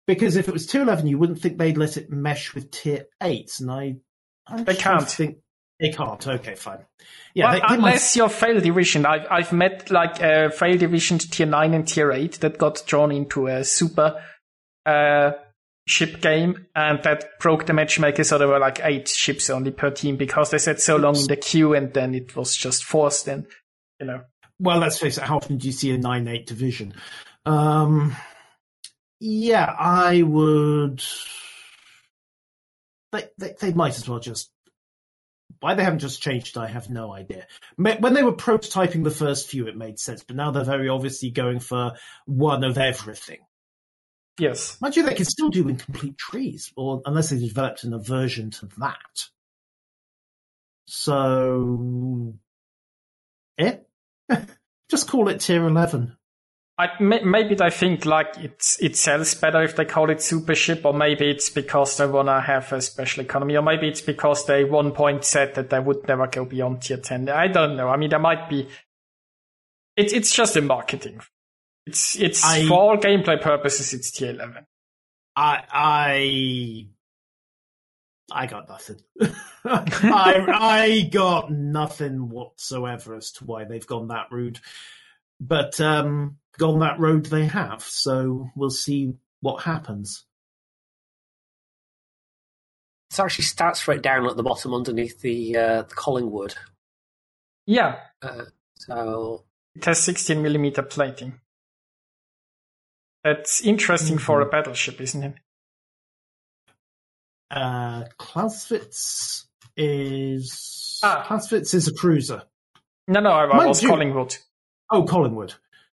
because if it was tier 11, you wouldn't think they'd let it mesh with tier 8, and I. I They can't. Think they can't. Okay, fine. Yeah, well, they, they might- unless you're fail division. I've, I've met like uh, fail division tier 9 and tier 8 that got drawn into a super uh, ship game and that broke the matchmaker so there were like eight ships only per team because they sat so long in the queue and then it was just forced and you know Well, let's face it. How often do you see a nine-eight division? Um, yeah, I would. They, they they might as well just. Why they haven't just changed, I have no idea. When they were prototyping the first few, it made sense, but now they're very obviously going for one of everything. Yes. Mind you, they can still do incomplete trees, or unless they developed an aversion to that. So, eh? Just call it tier 11. I, maybe they think like it's it sells better if they call it super ship, or maybe it's because they wanna have a special economy, or maybe it's because they one point said that they would never go beyond tier ten. I don't know. I mean, there might be. It's it's just a marketing. It's it's I- for all gameplay purposes. It's tier eleven. I I I got nothing. I I got nothing whatsoever as to why they've gone that route. But um gone that road they have, so we'll see what happens. It's actually stats right down at the bottom underneath the uh, the Collingwood. Yeah, Uh, so it has sixteen millimeter plating. That's interesting for a battleship, isn't it? Uh Clausewitz is Ah. Clausewitz is a cruiser. No, no, I, I was you- Collingwood. Oh, Collingwood.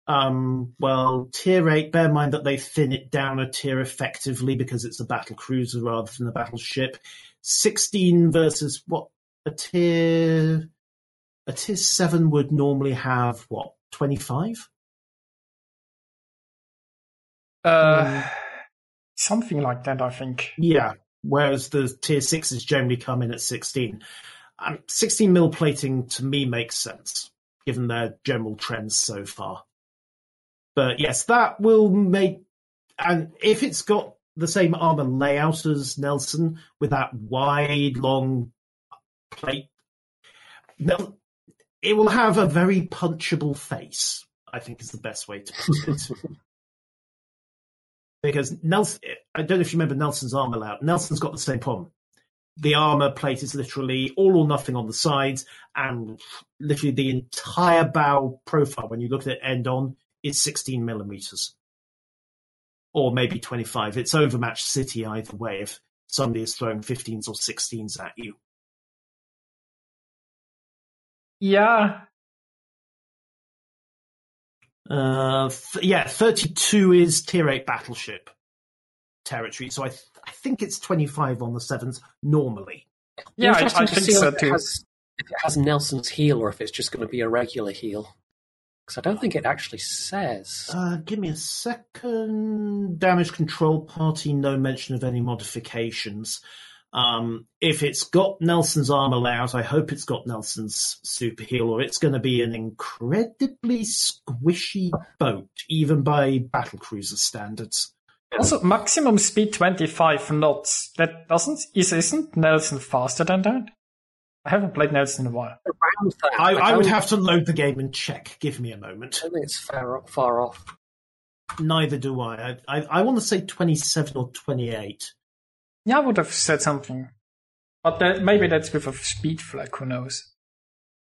Um, well, tier 8, bear in mind that they thin it down a tier effectively because it's a battle cruiser rather than a battleship. 16 versus what? A tier. A tier 7 would normally have, what, 25? Uh, something like that, I think. Yeah, whereas the tier 6s generally come in at 16. Um, 16 mil plating to me makes sense, given their general trends so far. But yes, that will make. And if it's got the same armor layout as Nelson with that wide, long plate, it will have a very punchable face, I think is the best way to put it. because Nelson, I don't know if you remember Nelson's armor layout. Nelson's got the same problem. The armor plate is literally all or nothing on the sides, and literally the entire bow profile, when you look at it end on, is 16 millimeters. Or maybe 25. It's overmatched city either way if somebody is throwing 15s or 16s at you. Yeah, Uh, th- yeah, 32 is tier 8 battleship territory, so I, th- I think it's 25 on the 7s normally. yeah, I, I think see so if it too. has if it has Nelson's heel or if it's just going to be a regular heel. Because I don't think it actually says. Uh, give me a second. Damage control party, no mention of any modifications. Um, if it's got Nelson's armor layout, I hope it's got Nelson's super heel, or it's going to be an incredibly squishy boat, even by battlecruiser standards. Also, maximum speed 25 knots. That doesn't, is, isn't Nelson faster than that? I haven't played Nelson in a while. I, I would have to load the game and check. Give me a moment. I think it's far, far off. Neither do I. I, I, I want to say 27 or 28. Yeah, I would have said something. But that, maybe that's with a speed flag, who knows?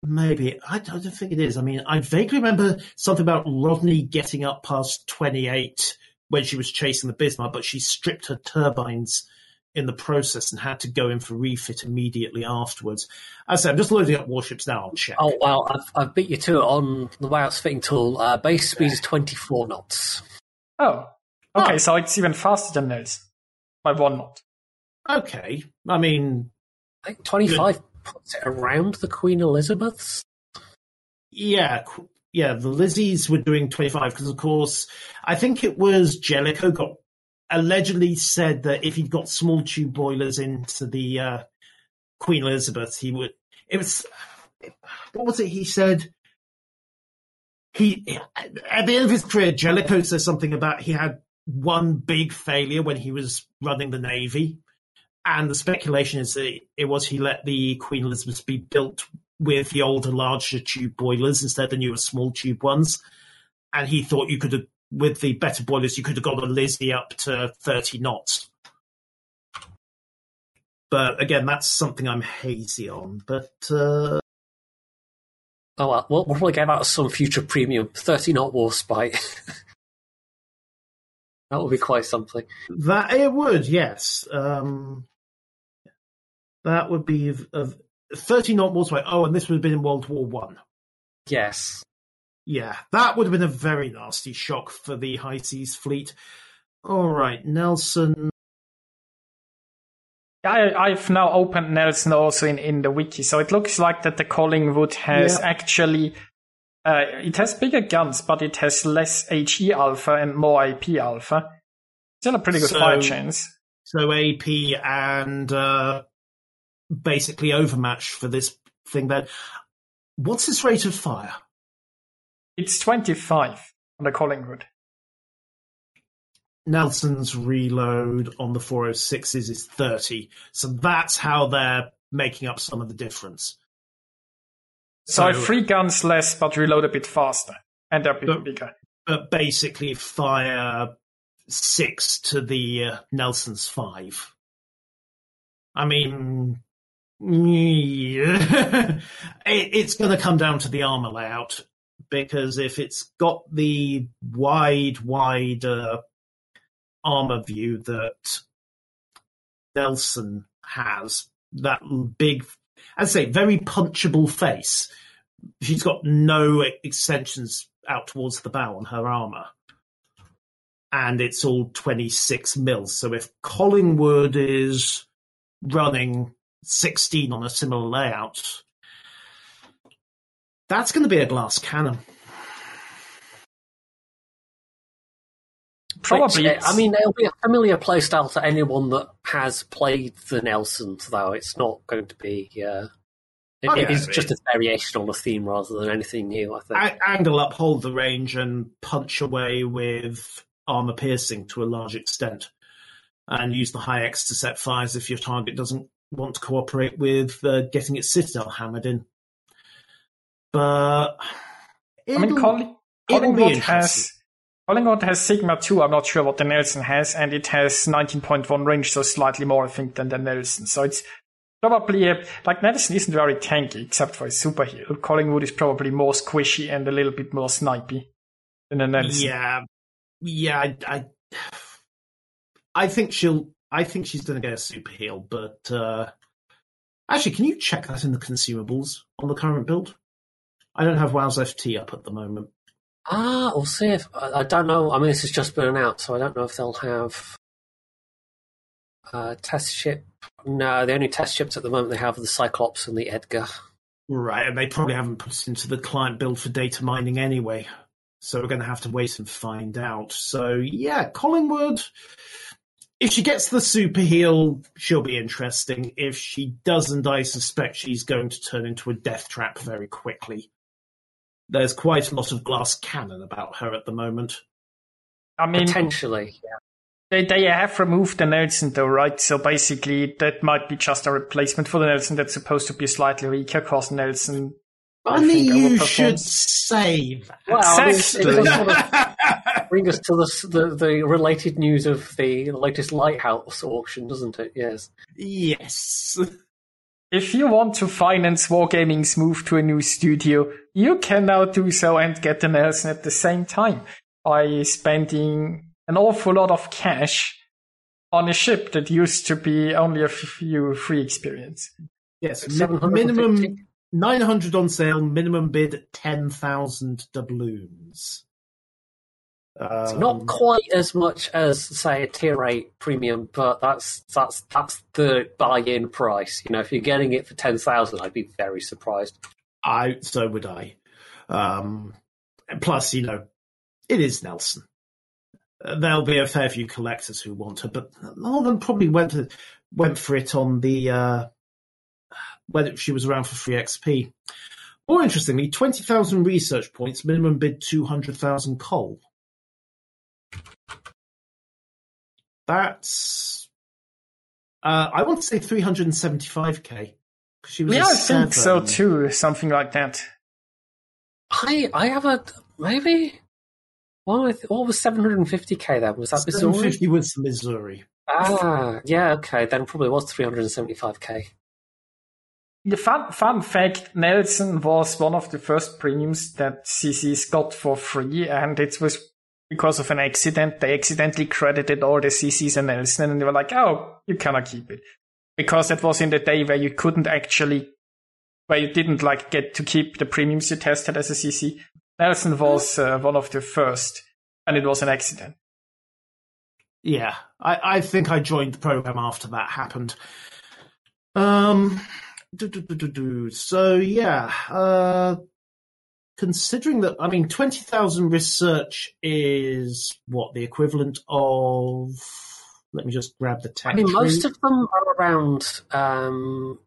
Maybe. I, I don't think it is. I mean, I vaguely remember something about Rodney getting up past 28 when she was chasing the Bismarck, but she stripped her turbines in the process and had to go in for refit immediately afterwards. As I said, I'm just loading up warships now. I'll check. Oh well, I've, I've beat you to it on the Wayouts fitting tool. Uh, base speed is twenty four knots. Oh. Okay, Oh. so it's even faster than those By one knot. Okay. I mean, I think twenty five puts it around the Queen Elizabeth's. yeah, yeah, the Lizzies were doing 25 because, of course, I think it was Jellicoe got allegedly said that if he'd got small tube boilers into the uh, Queen Elizabeth, he would. It was. What was it he said? He at the end of his career, Jellicoe says something about he had one big failure when he was running the navy, and the speculation is that it was he let the Queen Elizabeth be built with the older, larger tube boilers instead of the newer, small tube ones, and he thought you could have, with the better boilers, you could have got the Lizzie up to thirty knots. But again, that's something I'm hazy on. But uh, Oh well, we'll, probably get out some future premium thirty knot Warspite. that would be quite something. That it would, yes. Um, that would be of, of thirty knot more way. Oh, and this would have been in World War One. Yes. Yeah, that would have been a very nasty shock for the High Seas Fleet. All right, Nelson. I, I've now opened Nelson also in, in the wiki, so it looks like that the Collingwood has Yeah. actually uh, it has bigger guns, but it has less HE alpha and more AP alpha. Still a pretty good So- fire chance. So AP and uh, basically overmatch for this thing. Then, what's its rate of fire? It's 25 on the Collingwood. Nelson's reload on the 406s is 30. So that's how they're making up some of the difference. So, I So- three guns less, but reload a bit faster, and they're a bit But- bigger. But basically, fire six to the uh, Nelson's five. I mean, yeah. it, it's going to come down to the armor layout because if it's got the wide, wide uh, armor view that Nelson has, that big, I'd say, very punchable face. She's got no extensions out towards the bow on her armor. And it's all 26 mils. So if Collingwood is running 16 on a similar layout, that's going to be a glass cannon. Probably. Uh, I mean, it'll be a familiar playstyle to anyone that has played the Nelsons, though. It's not going to be. Uh, it, Oh, it yeah, is it- just a variation on a theme rather than anything new, I think. A- angle up, hold the range, and punch away with armor piercing to a large extent. And use the high X to set fires if your target doesn't want to cooperate with uh, getting its citadel hammered in. But I mean, it'll be Collingwood has Collingwood has Sigma 2. I'm not sure what the Nelson has, and it has 19.1 range, so slightly more, I think, than the Nelson. So it's probably a, like Nelson isn't very tanky except for his super heal. Collingwood is probably more squishy and a little bit more snipey than the Nelson. Yeah, yeah. I, I, I think she'll. I think she's going to get a super heal. But uh, actually, can you check that in the consumables on the current build? I don't have WoW's FT up at the moment. Ah, we'll see if. I, I don't know. I mean, this has just been announced, so I don't know if they'll have. Uh, test ship. No, the only test ships at the moment they have are the Cyclops and the Edgar. Right, and they probably haven't put it into the client build for data mining anyway. So we're going to have to wait and find out. So yeah, Collingwood. If she gets the super heal, she'll be interesting. If she doesn't, I suspect she's going to turn into a death trap very quickly. There's quite a lot of glass cannon about her at the moment. I mean, Potentially, yeah. they, they have removed the Nelson though, right? So basically, that might be just a replacement for the Nelson that's supposed to be slightly weaker, cause Nelson. I Only think you should say that. Well, I it Exactly. sort of bring us to the, the the related news of the latest lighthouse auction, doesn't it? Yes. yes. If you want to finance Wargaming's move to a new studio, you can now do so and get the Nelson at the same time by spending an awful lot of cash on a ship that used to be only a few free experience. Yes, minimum 900 on sale, minimum bid 10,000 doubloons. It's Um, not quite as much as say a tier eight premium, but that's that's that's the buy-in price. You know, if you're getting it for ten thousand, I'd be very surprised. I so would I. Um, plus, you know, it is Nelson. Uh, there'll be a fair few collectors who want her, but a of them probably went went for it on the uh, when she was around for free XP. More interestingly, twenty thousand research points, minimum bid two hundred thousand coal. That's uh, I want to say three hundred and seventy-five k. She was Yeah, a I think so too. Something like that. I I have a maybe. What, was- what was 750k That Was that Missouri? 750 was Missouri. Ah, yeah, okay. Then probably was 375k. The fun, fun fact, Nelson was one of the first premiums that CCs got for free, and it was because of an accident. They accidentally credited all the CCs and Nelson, and they were like, oh, you cannot keep it. Because it was in the day where you couldn't actually, where you didn't like get to keep the premiums you tested as a CC. Nelson was uh, one of the first, and it was an accident. Yeah, I, I think I joined the program after that happened. Um, do, do, do. so yeah, uh, considering that, I mean, 20,000 research is what the equivalent of. Let me just grab the text. I mean, most of them are around. Um,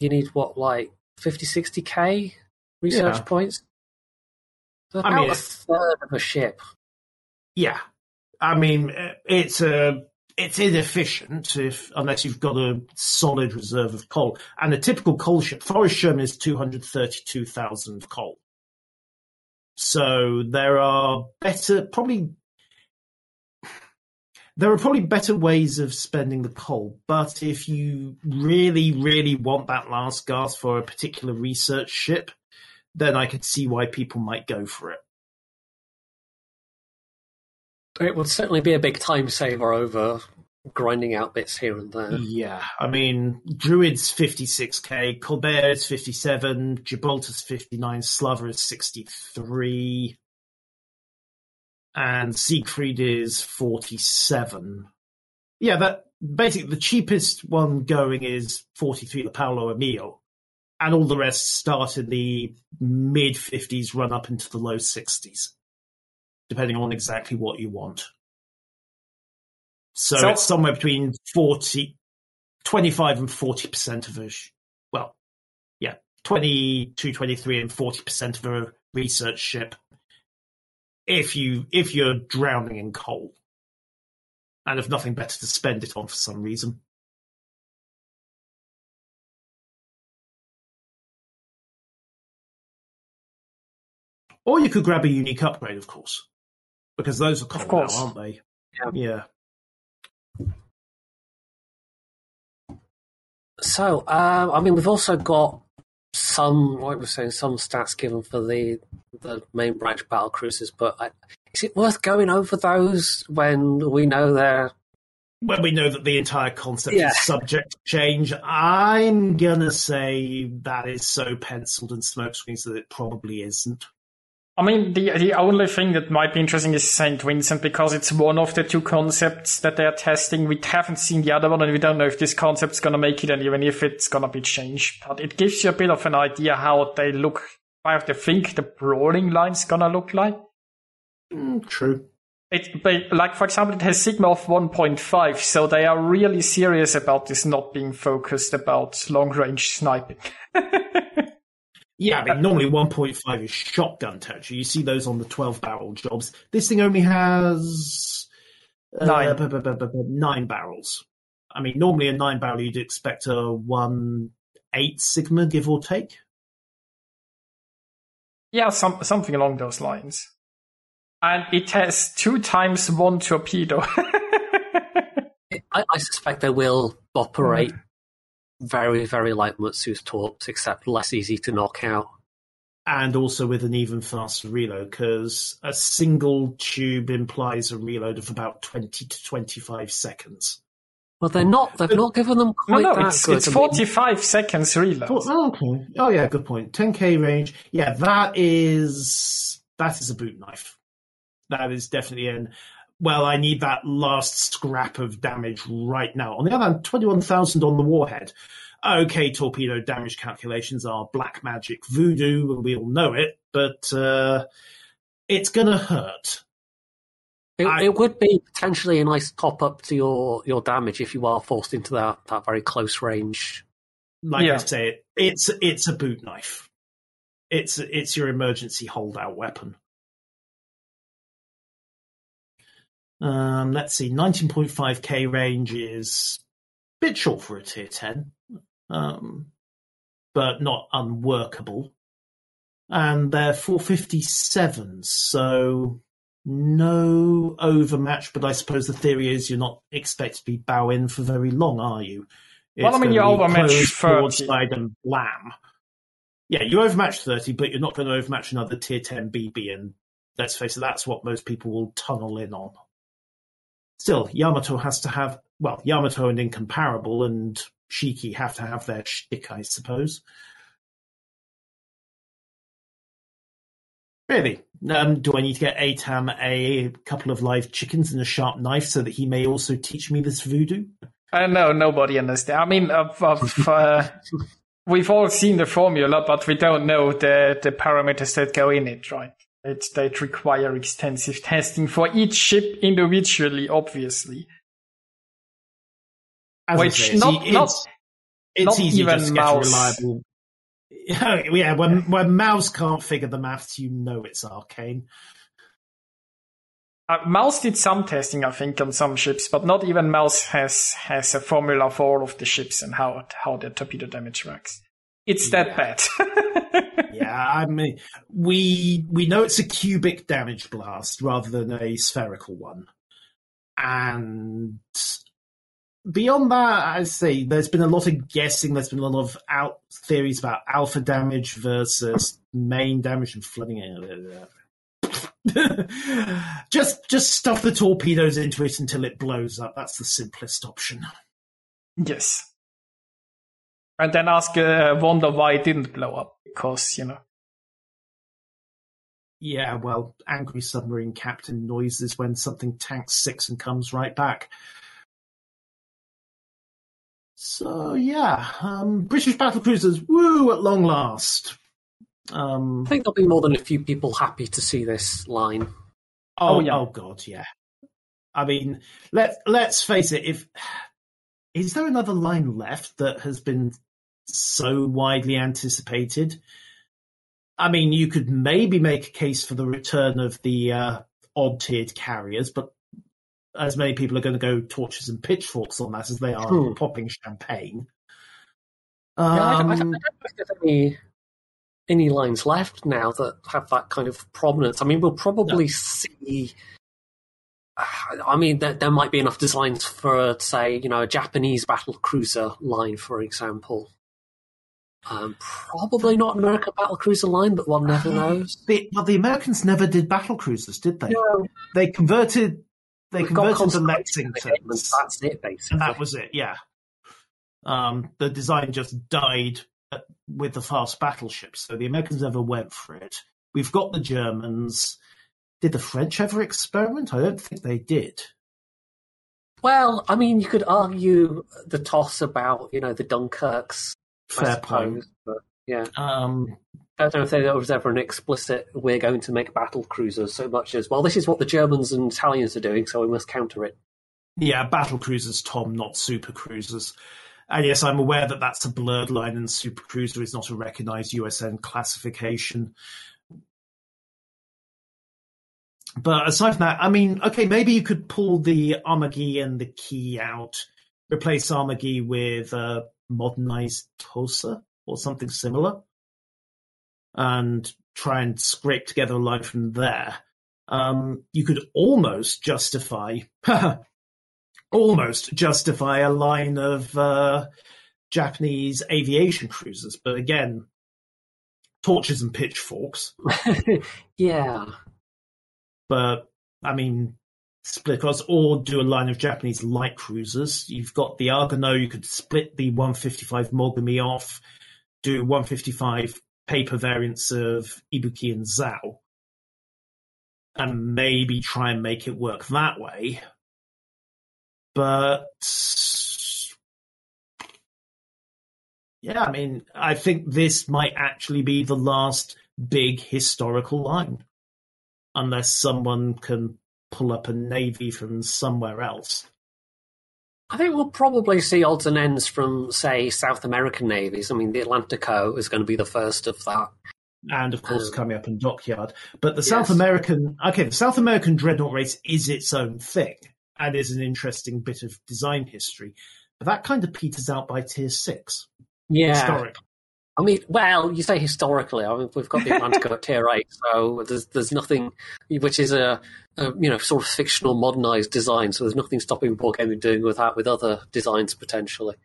you need what, like 50, 60k research Yeah. points? So I mean, a third of a ship. Yeah, I mean uh, it's a it's inefficient if unless you've got a solid reserve of coal. And a typical coal ship, Forrest Sherman is two hundred thirty-two thousand coal. So there are better, probably there are probably better ways of spending the coal. But if you really, really want that last gasp for a particular research ship, then I could see why people might go for it. It would certainly be a big time saver over grinding out bits here and there. Yeah, I mean, Druid's 56k, Colbert's 57, Gibraltar's 59, Slava is 63, and Siegfried is 47. Yeah, that basically the cheapest one going is 43, the Paolo Emilio, and all the rest start in the mid 50s, run up into the low 60s, depending on exactly what you want. So, So- it's somewhere between 40, 25 and 40% of a, well, yeah, 22, 23 and 40% of a research ship. If you, if you're drowning in coal and have nothing better to spend it on for some reason. Or you could grab a unique upgrade, of course, because those are coal now, aren't they? Yeah. yeah. So, um, I mean, we've also got some, what we're saying, some stats given for the the main branch battle cruisers, but I, is it worth going over those when we know they're when we know that the entire concept Yeah. is subject to change, I'm gonna say that is so penciled and smokescreens that it probably isn't. I mean, the the only thing that might be interesting is Saint Vincent because it's one of the two concepts that they're testing. We haven't seen the other one, and we don't know if this concept's gonna make it, and even if it's gonna be changed. But it gives you a bit of an idea how they look. I have to think the brawling line's gonna look like. Mm, true. It, but, like for example, it has sigma of 1.5, so they are really serious about this not being focused about long range sniping. Yeah, I mean, normally 1.5 is shotgun touch. You see those on the 12 barrel jobs. This thing only has uh, Nine. bu- bu- bu- bu- bu- nine barrels. I mean, normally a nine barrel you'd expect a one eight sigma, give or take. Yeah, some, something along those lines. And it has two times one torpedo. I, I suspect they will operate very, very like Mutsu's torps, except less easy to knock out. and also with an even faster reload because a single tube implies a reload of about 20 to 25 seconds. Well, they're not. They've not given them quite no, that it's, good. it's I mean, 45 seconds reload. Oh, okay. Oh yeah, good point. 10k range. Yeah, that is that is a boot knife. That is definitely in. Well, I need that last scrap of damage right now. On the other hand, 21,000 on the warhead. Okay, torpedo damage calculations are black magic voodoo, and we all know it, but uh, it's gonna hurt. It, I- it would be potentially a nice top up to your, your damage if you are forced into that, that very close range. like I say, it's it's a boot knife. It's it's your emergency holdout weapon. Um, let's see, 19.5k range is a bit short for a tier 10, um, but not unworkable. And they're 457s, so no overmatch, but I suppose the theory is you're not expected to be bowing for very long, are you? Well, I mean, gonna you be overmatch closed 30. broadside and blam. Yeah, you overmatch 30, but you're not going to overmatch another tier 10 BB, and let's face it, that's what most people will tunnel in on. Still, Yamato has to have, well, Yamato and Incomparable and Shiki have to have their shtick, I suppose. Really, Um, do I need to get Atam a couple of live chickens and a sharp knife so that he may also teach me this voodoo? Uh, no, nobody understands. I mean, of, of, uh, we've all seen the formula, but we don't know the, the parameters that go in it, right? It, that require extensive testing for each ship individually, obviously. As Which say, not, e- not, it's, it's not easy even just to get a mouse. reliable. yeah, when when Mouse can't figure the maths, you know it's arcane. uh, Mouse did some testing, I think, on some ships, but not even Mouse has, has a formula for all of the ships and how, how the torpedo damage works. It's that bad. Yeah, I mean, we we know it's a cubic damage blast rather than a spherical one, and beyond that, I say there's been a lot of guessing. There's been a lot of out theories about alpha damage versus main damage and flooding. just just stuff the torpedoes into it until it blows up. That's the simplest option. Yes. And then ask, uh, wonder why it didn't blow up. Because, you know. Yeah, well, angry submarine captain noises when something tanks six and comes right back. So yeah, um, British battle cruisers, woo! At long last. Um, I think there'll be more than a few people happy to see this line. oh, Oh, yeah. oh god, yeah. I mean, let let's face it. If is there another line left that has been so widely anticipated? I mean, you could maybe make a case for the return of the uh, odd tiered carriers, but as many people are going to go torches and pitchforks on that as they are Hmm. popping champagne. Yeah, I, don't, I, don't, Um, don't know if there's any any lines left now that have that kind of prominence. I mean, we'll probably see. I mean, there, there might be enough designs for, say, you know, a Japanese battle cruiser line, for example. Um, probably not an American battle cruiser line, but one never knows. the, well, the Americans never did battle cruisers, did they? No, They converted. They we've converted the Constellation in the game, and Lexingtons. That's it, basically. and that was it. Yeah. Um, the design just died uh, with the fast battleships, so the Americans never went for it. We've got the Germans. Did the French ever experiment? I don't think they did. Well, I mean, you could argue the toss about, you know, the Dunkirks. Fair point. Yeah. Um, I don't know if there was ever an explicit "we're going to make battle cruisers" so much as well. This is what the Germans and Italians are doing, so we must counter it. yeah, battle cruisers, Tom, not super cruisers. And yes, I'm aware that that's a blurred line, and super cruiser is not a recognized USN classification. But aside from that, I mean, okay, maybe you could pull the Armagi and the key out, replace Armagi with a modernized Tulsa or something similar, and try and scrape together a line from there. Um, you could almost justify, almost justify a line of uh, Japanese aviation cruisers, but again, torches and pitchforks. yeah, but I mean, split across or do a line of Japanese light cruisers. You've got the Agano. You could split the 155 Mogami off, do 155 paper variants of Ibuki and Zao, and maybe try and make it work that way. But yeah, I mean, I think this might actually be the last big historical line unless someone can pull up a navy from somewhere else. I think we'll probably see odds and ends from, say, South American navies. I mean, the Atlantico is going to be the first of that. And of course, Um, coming up in Dockyard. But the South. American, okay, the South American dreadnought race is its own thing and is an interesting bit of design history. But that kind of peters out by tier six, Yeah, historically. I mean, well, you say historically. I mean, we've got the Atlantico at tier eight, so there's there's nothing, which is a, a you know sort of fictional, modernized design. So there's nothing stopping Wargaming doing with that with other designs potentially.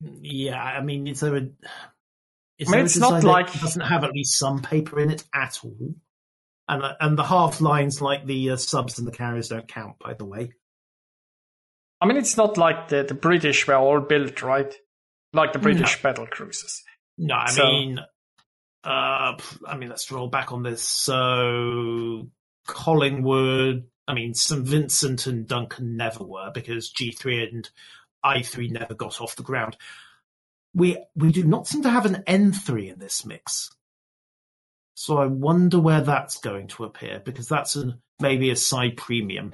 Yeah, I mean, is there a. Is I mean, there a it's not design that like- doesn't have at least some paper in it at all, and and the half lines like the uh, subs and the carriers don't count, by the way. I mean, it's not like the, the British were all built, right? Like the British battle cruisers. No, I So- mean, Uh, I mean, let's roll back on this. So Collingwood, I mean, St Vincent and Duncan never were because G3 and I3 never got off the ground. We we do not seem to have an N3 in this mix. So I wonder where that's going to appear because that's a, maybe a side premium,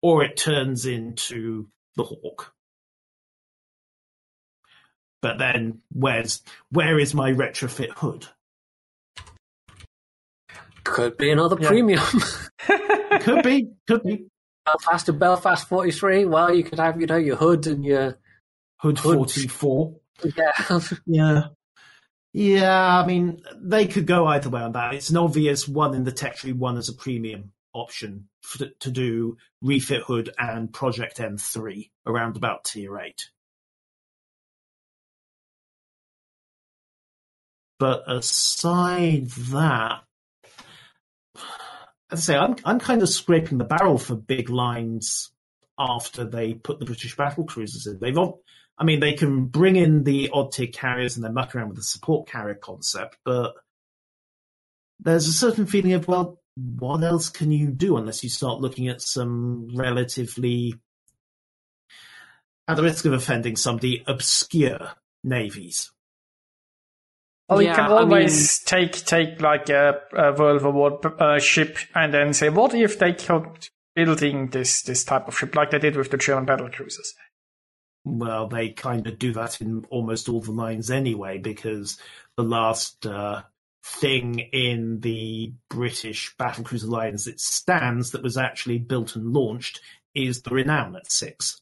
or it turns into the Hawk. But then where's where is my retrofit hood? Could be another Yeah. premium. Could be, could be Belfast and Belfast 43. Well, you could have, you know, your hood and your hood Hood. forty four. yeah. Yeah. Yeah, I mean, they could go either way on that. It's an obvious one in the tech tree, one as a premium option for, to do refit hood and project M3 around about tier 8. But aside that, as I say, I'm, I'm kind of scraping the barrel for big lines after they put the British battle cruisers in. They've, I mean, they can bring in the odd tier carriers and then muck around with the support carrier concept, but there's a certain feeling of, well, what else can you do unless you start looking at some relatively, at the risk of offending somebody, obscure navies? Well, you Yeah, can I always take take like a, a World War uh, ship and then say, what if they kept building this this type of ship like they did with the German battle cruisers? Well, they kind of do that in almost all the lines anyway, because the last uh, thing in the British battlecruiser line as it stands that was actually built and launched is the Renown at six.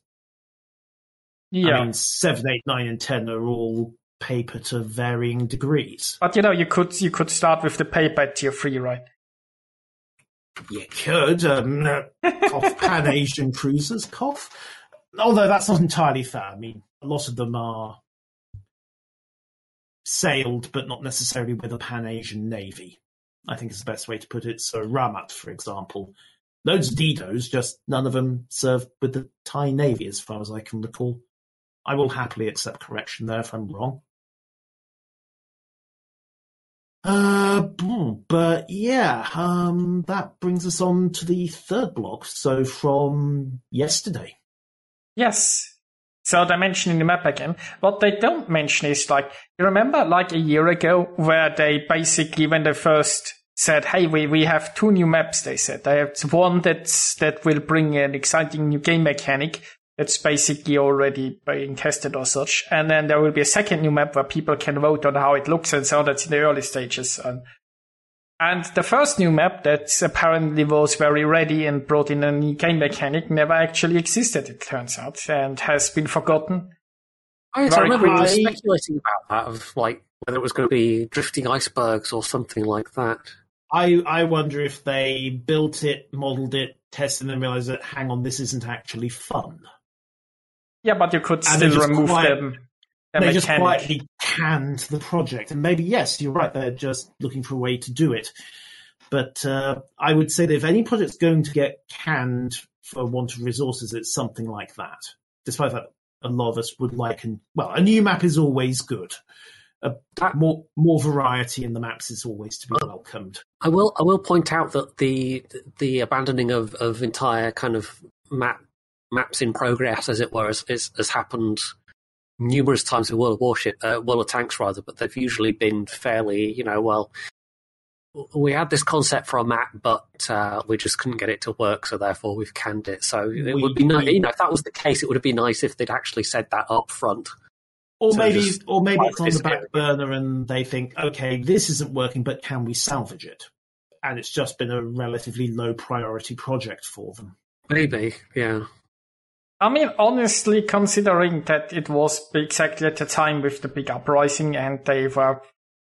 Yeah, I mean, seven, eight, nine, and ten are all paper to varying degrees. but you know, you could you could start with the paper at tier three, right? You could um, uh, cough Pan Asian cruisers, cough. Although that's not entirely fair. I mean, a lot of them are sailed, but not necessarily with a Pan Asian navy. I think is the best way to put it. So Ramat, for example, loads of Didos, just none of them served with the Thai navy, as far as I can recall. I will happily accept correction there if I'm wrong. Uh, but yeah, um, that brings us on to the third block. So from yesterday. Yes. So they're mentioning the map again. What they don't mention is like, you remember like a year ago where they basically, when they first said, hey, we, we have two new maps, they said. They have one that's, that will bring an exciting new game mechanic that's basically already being tested or such. And then there will be a second new map where people can vote on how it looks and so that's in the early stages. And, and the first new map that apparently was very ready and brought in a new game mechanic never actually existed, it turns out, and has been forgotten. I, Very remember we were quickly- speculating about that, of like whether it was going to be drifting icebergs or something like that. I, I wonder if they built it, modeled it, tested, and then realized that, hang on, this isn't actually fun. Yeah, but you could And they still just remove quiet- them. The they just quietly canned the project. And maybe, yes, you're right, they're just looking for a way to do it. But uh, I would say that if any project's going to get canned for want of resources, it's something like that. Despite that, a lot of us would like, and well, a new map is always good. A, That- more more variety in the maps is always to be welcomed. I will. I will point out that the the abandoning of, of entire kind of map maps in progress, as it were, has, has, has happened numerous times in World of Warship, uh, World of Tanks rather. But they've usually been fairly, you know, well. We had this concept for a map, but uh, we just couldn't get it to work, so therefore we've canned it. So it We- would be nice, you know, if that was the case, it would have been nice if they'd actually said that up front. Or So maybe, or maybe it's on the back burner, and they think, okay, this isn't working, but can we salvage it? And it's just been a relatively low priority project for them. Maybe, yeah. I mean, honestly, considering that it was exactly at the time with the big uprising and they were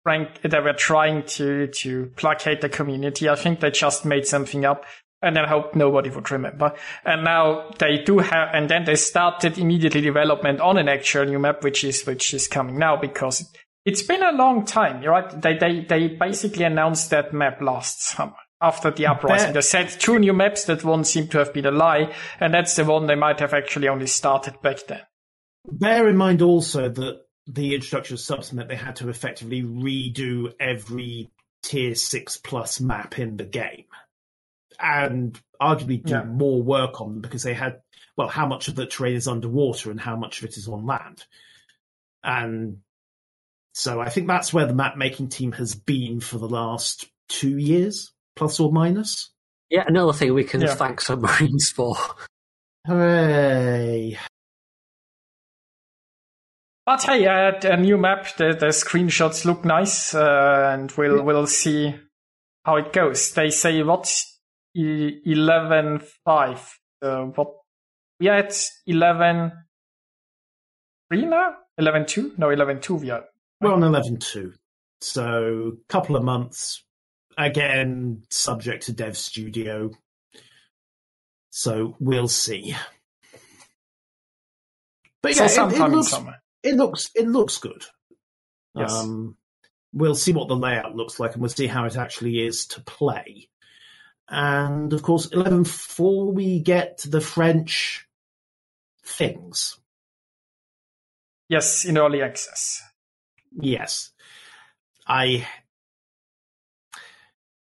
frank, they were trying to, to placate the community, I think they just made something up and then hoped nobody would remember. And now they do have, and then they started immediately development on an actual new map, which is, which is coming now because it, it's been a long time, right? They, they, they basically announced that map last summer. After the uprising, That- they said two new maps. That one seemed to have been a lie, and that's the one they might have actually only started back then. Bear in mind also that the introduction of subs meant they had to effectively redo every tier six plus map in the game, and arguably do Yeah. more work on them because they had well, how much of the terrain is underwater and how much of it is on land, and so I think that's where the map making team has been for the last two years, plus or minus. Yeah, another thing we can Yeah. thank submarines for. Hooray! But hey, uh, a new map. The, the screenshots look nice, uh, and we'll we'll see how it goes. They say what eleven five. Uh, what we are at eleven three now. Eleven two? No, eleven two. We are. We're on eleven two, so couple of months. Again, subject to Dev Studio. So we'll see. But so yeah, it, it looks it looks it looks good. Yes. Um, we'll see what the layout looks like, and we'll see how it actually is to play. And of course, eleven four, we get the French things. Yes, in early access. Yes, I.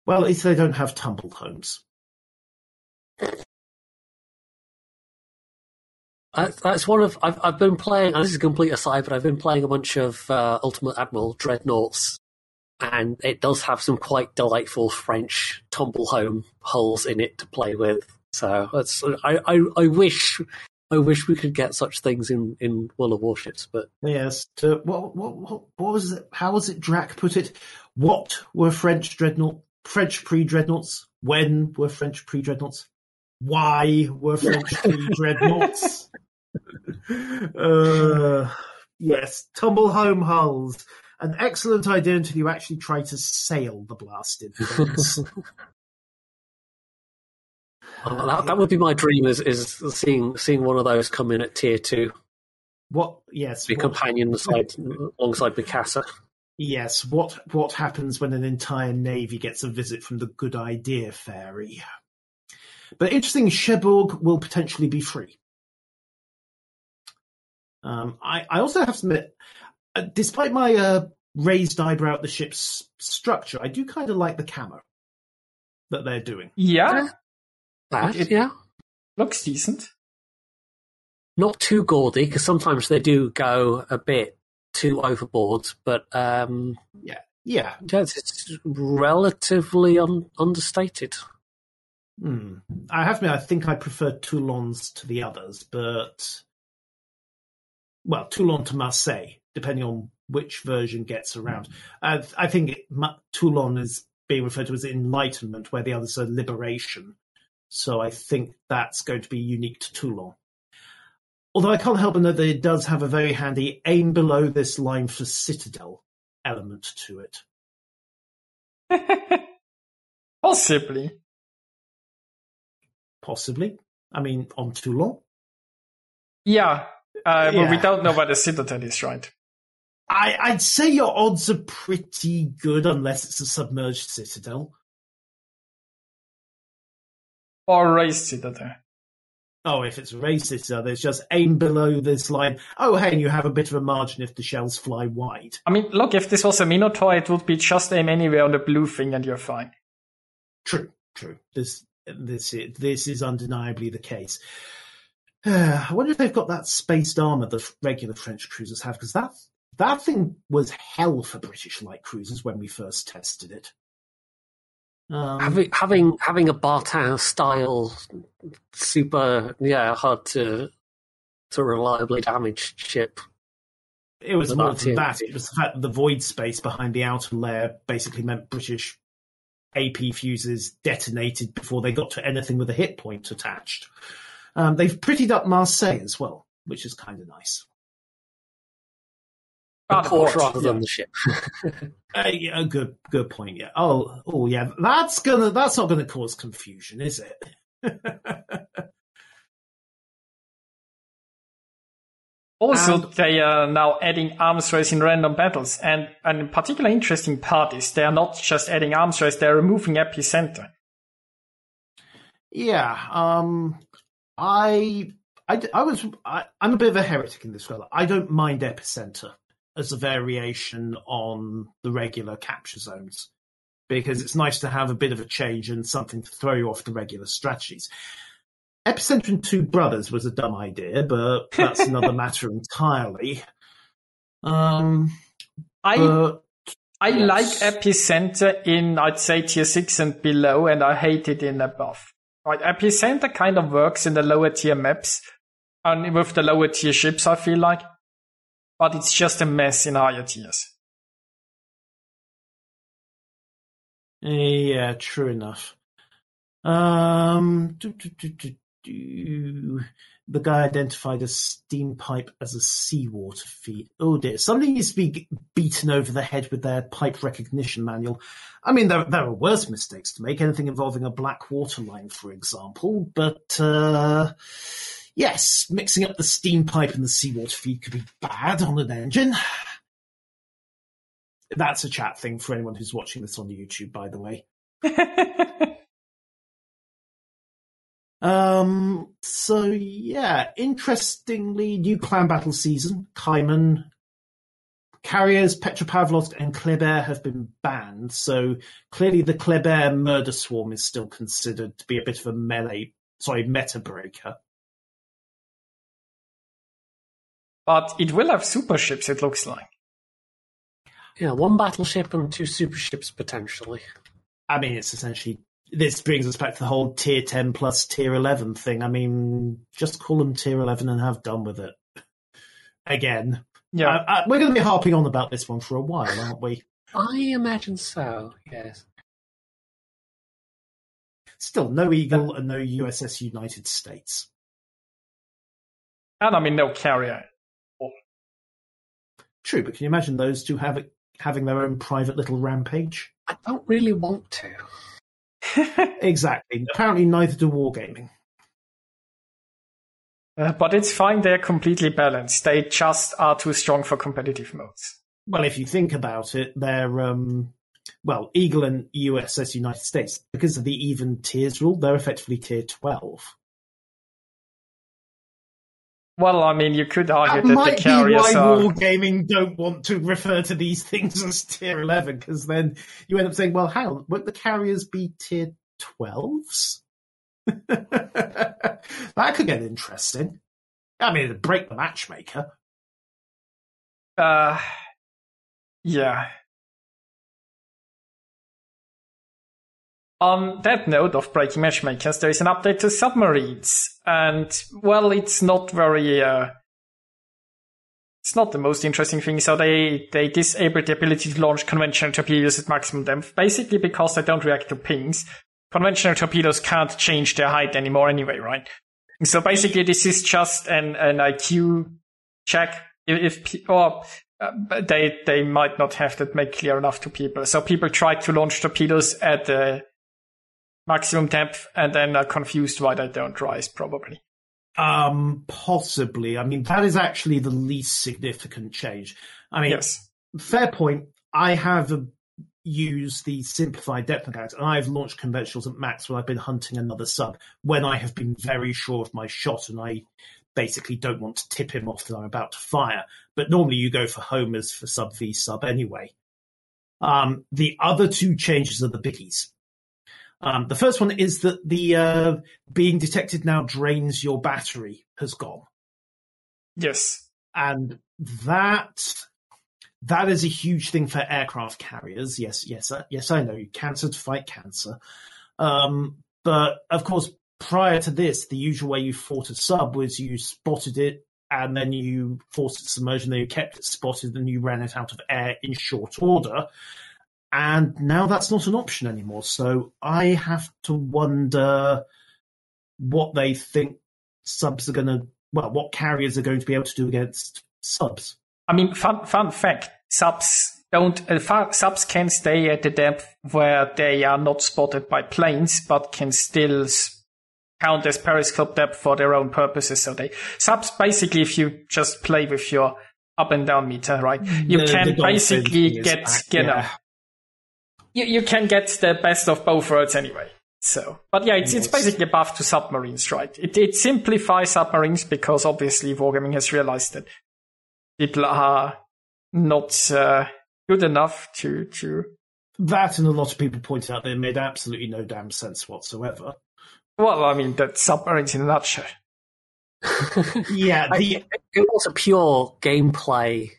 Well, if they don't have tumble homes. That's one of I've I've been playing. And this is a complete aside, but I've been playing a bunch of uh, Ultimate Admiral dreadnoughts, and it does have some quite delightful French tumble home hulls in it to play with. So that's I, I I wish I wish we could get such things in in World of Warships, but Yes. To, what, what, what, what was it? How was it Drac put it? What were French dreadnought, French pre-dreadnoughts? When were French pre-dreadnoughts? Why were French pre-dreadnoughts? uh, yes, tumble home hulls. An excellent idea until you actually try to sail the blasted things. uh, that, that would be my dream is is seeing seeing one of those come in at tier two, what? Yes. be what- companion beside alongside Mikasa. Yes, what what happens when an entire navy gets a visit from the Good Idea Fairy? But interesting, Cherbourg will potentially be free. Um, I, I also have to admit, uh, despite my uh, raised eyebrow at the ship's structure, I do kind of like the camo that they're doing. Yeah, That It- yeah. looks decent. not too gaudy because sometimes they do go a bit too overboard, but um, Yeah, yeah, it's, it's relatively un- understated. Hmm. I have to admit, I think I prefer Toulon's to the others, but well, Toulon to Marseille, depending on which version gets around. Uh, I think it, Ma- Toulon is being referred to as Enlightenment, where the others are Liberation. So I think that's going to be unique to Toulon. Although I can't help but note that it does have a very handy aim below this line for Citadel element to it. Possibly. Possibly. I mean, on Toulon. Yeah, uh, but we don't know where the Citadel is, right? I, I'd say your odds are pretty good unless it's a submerged citadel. Or a raised Citadel. Oh, if it's racist, citadel, there's just aim below this line. Oh, hey, you have a bit of a margin if the shells fly wide. I mean, look, if this was a Minotaur, it would be just aim anywhere on the blue thing and you're fine. True, true. This this is, this is undeniably the case. I wonder if they've got that spaced armor the regular French cruisers have, because that that thing was hell for British light cruisers when we first tested it. Um, having having having a Bartin style super yeah hard to to reliably damage ship. It was more than that. It was the fact that the void space behind the outer layer basically meant British AP fuses detonated before they got to anything with a hit point attached. Um, they've prettied up Marseille as well, which is kind of nice. Port rather yeah. than the ship. Uh, yeah, a good, good point. Yeah. Oh, oh, yeah. That's gonna. That's not gonna cause confusion, is it? Also, And- they are now adding arms race in random battles, and and a particular interesting part is they are not just adding arms race; they are removing epicenter. Yeah. Um. I. I, I was. I, I'm a bit of a heretic in this regard. I don't mind epicenter. As a variation on the regular capture zones because it's nice to have a bit of a change and something to throw you off the regular strategies. Epicenter and Two Brothers was a dumb idea, but that's another matter entirely. Um, I but I yes. like Epicenter in I'd say tier six and below, and I hate it in above. Right, Epicenter kind of works in the lower tier maps and with the lower tier ships. I feel like, but it's just a mess in tiers. Yeah, true enough. Um, do, do, do. The guy identified a steam pipe as a seawater feed. Oh dear, somebody needs to be beaten over the head with their pipe recognition manual. I mean, there, there are worse mistakes to make, anything involving a black water line, for example, but, uh, yes, mixing up the steam pipe and the seawater feed could be bad on an engine. That's a chat thing for anyone who's watching this on YouTube, by the way. Um, so yeah, interestingly, new clan battle season, Kaiman, carriers, Petropavlovsk and Kleber have been banned. So clearly the Kleber murder swarm is still considered to be a bit of a melee, sorry, meta breaker. But it will have super ships. It looks like. Yeah, one battleship and two super ships potentially. I mean, it's essentially, this brings us back to the whole tier 10 plus tier 11 thing. I mean, just call them tier 11 and have done with it. Again. Yeah. Uh, uh, we're going to be harping on about this one for a while, aren't we? I imagine so. Yes. Still, no Eagle and no USS United States. and I mean no carrier. True, but can you imagine those two have having their own private little rampage? I don't really want to. Exactly. Apparently, neither do Wargaming. Uh, but it's fine. They're completely balanced. They just are too strong for competitive modes. Well, if you think about it, they're um, well, Eagle and USS United States because of the even tiers rule. They're effectively tier twelve. Well, I mean, you could argue That that, might the be why carriers are. Wargaming don't want to refer to these things as tier eleven because then you end up saying, "Well, how on, won't the carriers be tier 12s? that could get interesting. I mean, it'd break the matchmaker. Uh, yeah. On that note of breaking matchmakers, there is an update to submarines, and well, it's not very. Uh, it's not the most interesting thing. So they they disabled the ability to launch conventional torpedoes at maximum depth, basically because they don't react to pings. Conventional torpedoes can't change their height anymore anyway, right? So basically, this is just an an IQ check if, if or uh, they they might not have that made clear enough to people. So people try to launch torpedoes at the maximum depth and then are confused why they don't rise, probably. Um, possibly. I mean, that is actually the least significant change. I mean, Yes. fair point. I have uh, used the simplified depth mechanics, and I've launched conventionals at max when I've been hunting another sub, when I have been very sure of my shot and I basically don't want to tip him off that I'm about to fire. But normally you go for homers for sub v sub anyway. Um, the other two changes are the biggies. Um, the first one is that the uh, being detected now drains your battery has gone Yes. and that that is a huge thing for aircraft carriers. Yes, yes, uh, yes. I know You cancer to fight cancer, um, but of course, prior to this, the usual way you fought a sub was you spotted it and then you forced it submerged, and then you kept it spotted, and you ran it out of air in short order. And now that's not an option anymore. So I have to wonder what they think subs are going to, well, what carriers are going to be able to do against subs. I mean, fun fun fact: subs don't uh, subs can stay at the depth where they are not spotted by planes, but can still count as periscope depth for their own purposes. So they subs basically, if you just play with your up and down meter, right, you The- can basically get back, you yeah. You, you can get the best of both worlds anyway. So, but yeah, it's, it's basically a buff to submarines, right? It, it simplifies submarines because obviously Wargaming has realized that people are not uh, good enough to to. That and a lot of people pointed out they made absolutely no damn sense whatsoever. Well, I mean that's submarines in a nutshell. Yeah, the, it, it was a pure gameplay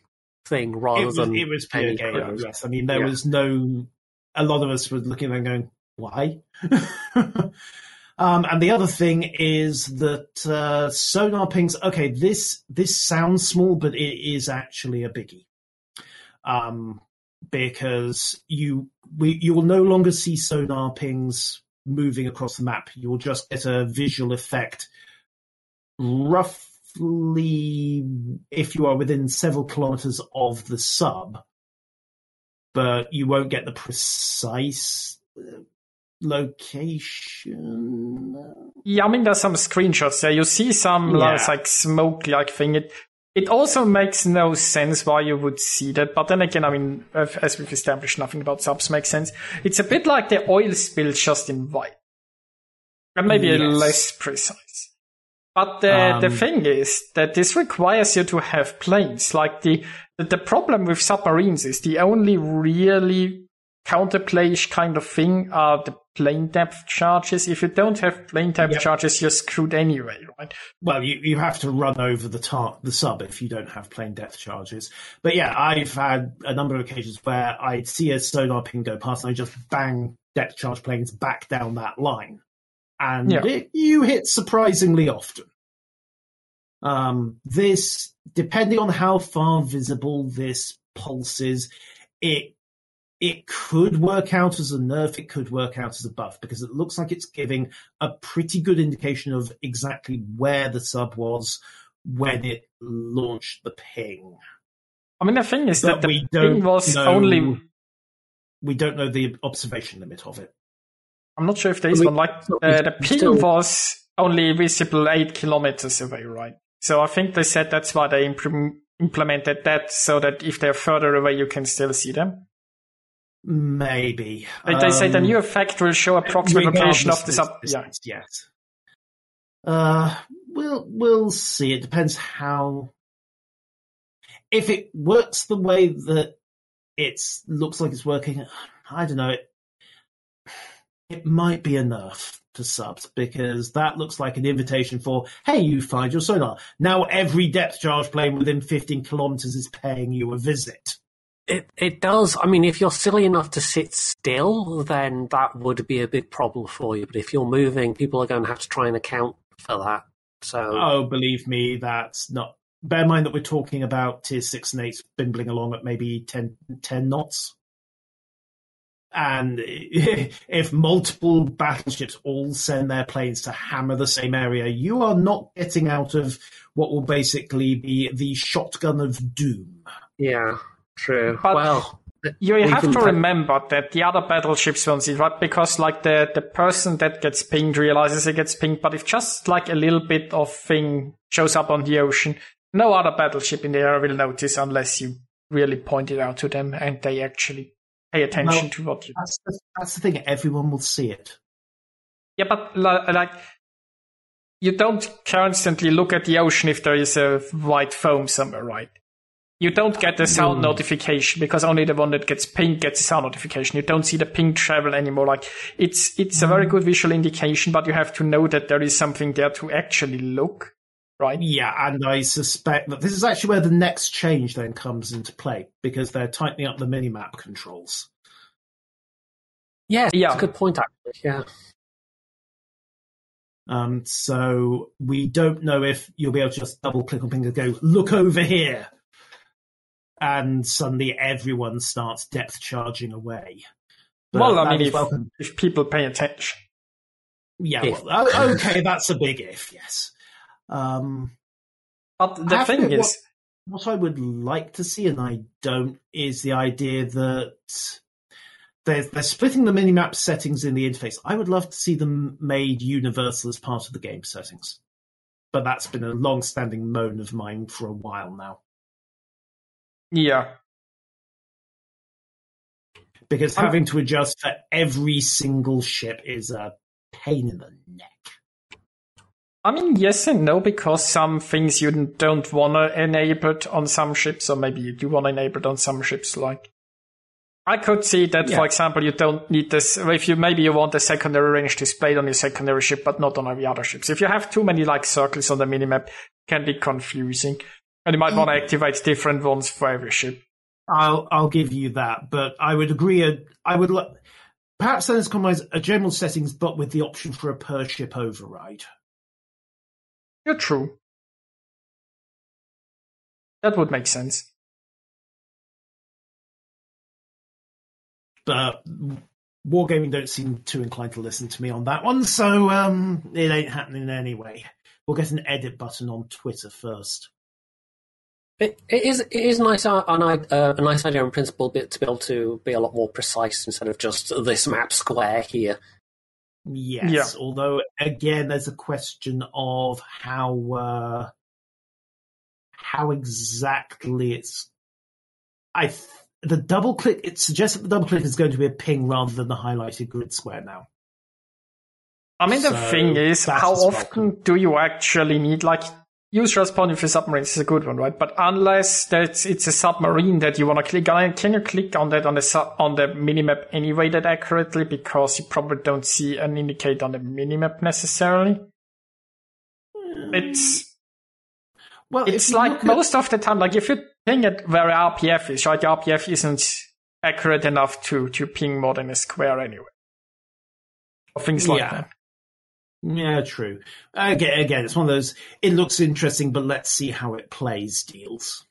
thing rather it was, than it was pure any game. Yes, I mean there Yeah. was no. A lot of us were looking and going, "Why?" um, and the other thing is that uh, sonar pings. Okay, this this sounds small, but it is actually a biggie. Um, because you we you will no longer see sonar pings moving across the map. You will just get a visual effect, roughly if you are within several kilometers of the sub, but you won't get the precise uh, location. Yeah, I mean there's some screenshots there. You see some like, Yeah. like smoke like thing. It it also makes no sense why you would see that. But then again, I mean, as we've established, nothing about subs makes sense. It's a bit like the oil spill just in white, and maybe Yes. less precise. But the the Um, thing is that this requires you to have planes. Like the the, problem with submarines is the only really counterplayish kind of thing are the plane depth charges. If you don't have plane depth Yep. charges, you're screwed anyway, right? Well, you, you have to run over the tar- the sub if you don't have plane depth charges. But yeah, I've had a number of occasions where I'd see a sonar ping go past and I just bang depth charge planes back down that line. And Yeah. it, you hit surprisingly often. Um, this, depending on how far visible this pulse is, it it could work out as a nerf, it could work out as a buff, because it looks like it's giving a pretty good indication of exactly where the sub was when it launched the ping. I mean, the thing is But that the don't was know, only. we don't know the observation limit of it. I'm not sure if there is We- one. Like uh, the ping still- was only visible eight kilometers away, right? So I think they said that's why they impl- implemented that, so that if they're further away, you can still see them. Maybe. They, they say the Um, new effect will show approximate location of the sub. Yeah, Yes. Uh, we'll we'll see. It depends how. If it works the way that it looks like it's working, I don't know. It it might be nerf to subs because that looks like an invitation for, hey, you find your sonar. Now every depth charge plane within 15 kilometers is paying you a visit. It it does. I mean, if you're silly enough to sit still, then that would be a big problem for you. But if you're moving, people are going to have to try and account for that. So Oh, believe me, that's not. Bear in mind that we're talking about tier six and eight bimbling along at maybe 10, 10 knots. And if multiple battleships all send their planes to hammer the same area, you are not getting out of what will basically be the shotgun of doom. yeah, true. But- well, you have to ta- remember that the other battleships won't see it, right? Because like the the person that gets pinged realizes it gets pinged, but if just like a little bit of thing shows up on the ocean, no other battleship in the area will notice unless you really point it out to them and they actually pay attention No. to what you. That's the, that's the thing. Everyone will see it. Yeah, but li- like you don't constantly look at the ocean if there is a white foam somewhere, right? You don't get the sound No. notification because only the one that gets pinged gets a sound notification. You don't see the ping travel anymore. Like it's it's a very mm. good visual indication, but you have to know that there is something there to actually look, right? Yeah, and I suspect that this is actually where the next change then comes into play because they're tightening up the minimap controls. yeah, Yeah. good point. Actually, yeah. Um, so we don't know if you'll be able to just double click on ping and go, look over here. And suddenly everyone starts depth charging away. But well, I mean, if, if people pay attention. Yeah, well, okay, that's a big if, yes. Um, But the thing is, what I would like to see, and I don't, is the idea that they're, they're splitting the minimap settings in the interface. I would love to see them made universal as part of the game settings. But that's been a long standing moan of mine for a while now. yeah, Because having to adjust for every single ship is a pain in the neck. I mean, yes and no, because some things you don't want to enable it on some ships, or maybe you do want to enable it on some ships. Like, I could see that, Yeah. for example, you don't need this. If you maybe you want a secondary range displayed on your secondary ship, but not on every other ships. If you have too many like circles on the minimap, it can be confusing, and you might want to activate different ones for every ship. I'll I'll give you that, but I would agree. uh, I would perhaps then it's compromise a general settings, but with the option for a per ship override. You're true. That would make sense. But Wargaming don't seem too inclined to listen to me on that one, so um, it ain't happening anyway. We'll get an edit button on Twitter first. It, it is it is nice uh, an uh, a nice idea in principle bit to be able to be a lot more precise instead of just this map square here. Yes, Yeah. although again, there's a question of how uh, how exactly it's. I th- the double click. It suggests that the double click is going to be a ping rather than the highlighted grid square now. I mean, the thing is, how often welcome. do you actually need, like, user responding for submarines is a good one, right? But unless that's, it's a submarine that you want to click on, can you click on that on the sub, on the minimap anyway that accurately? Because you probably don't see an indicator on the minimap necessarily. It's, Well, it's like look at- most of the time, like if you ping it where RPF is, right? The RPF isn't accurate enough to, to ping more than a square anyway. Or things like Yeah. that. Yeah, true. Again, again, it's one of those. It looks interesting, but let's see how it plays. Deals.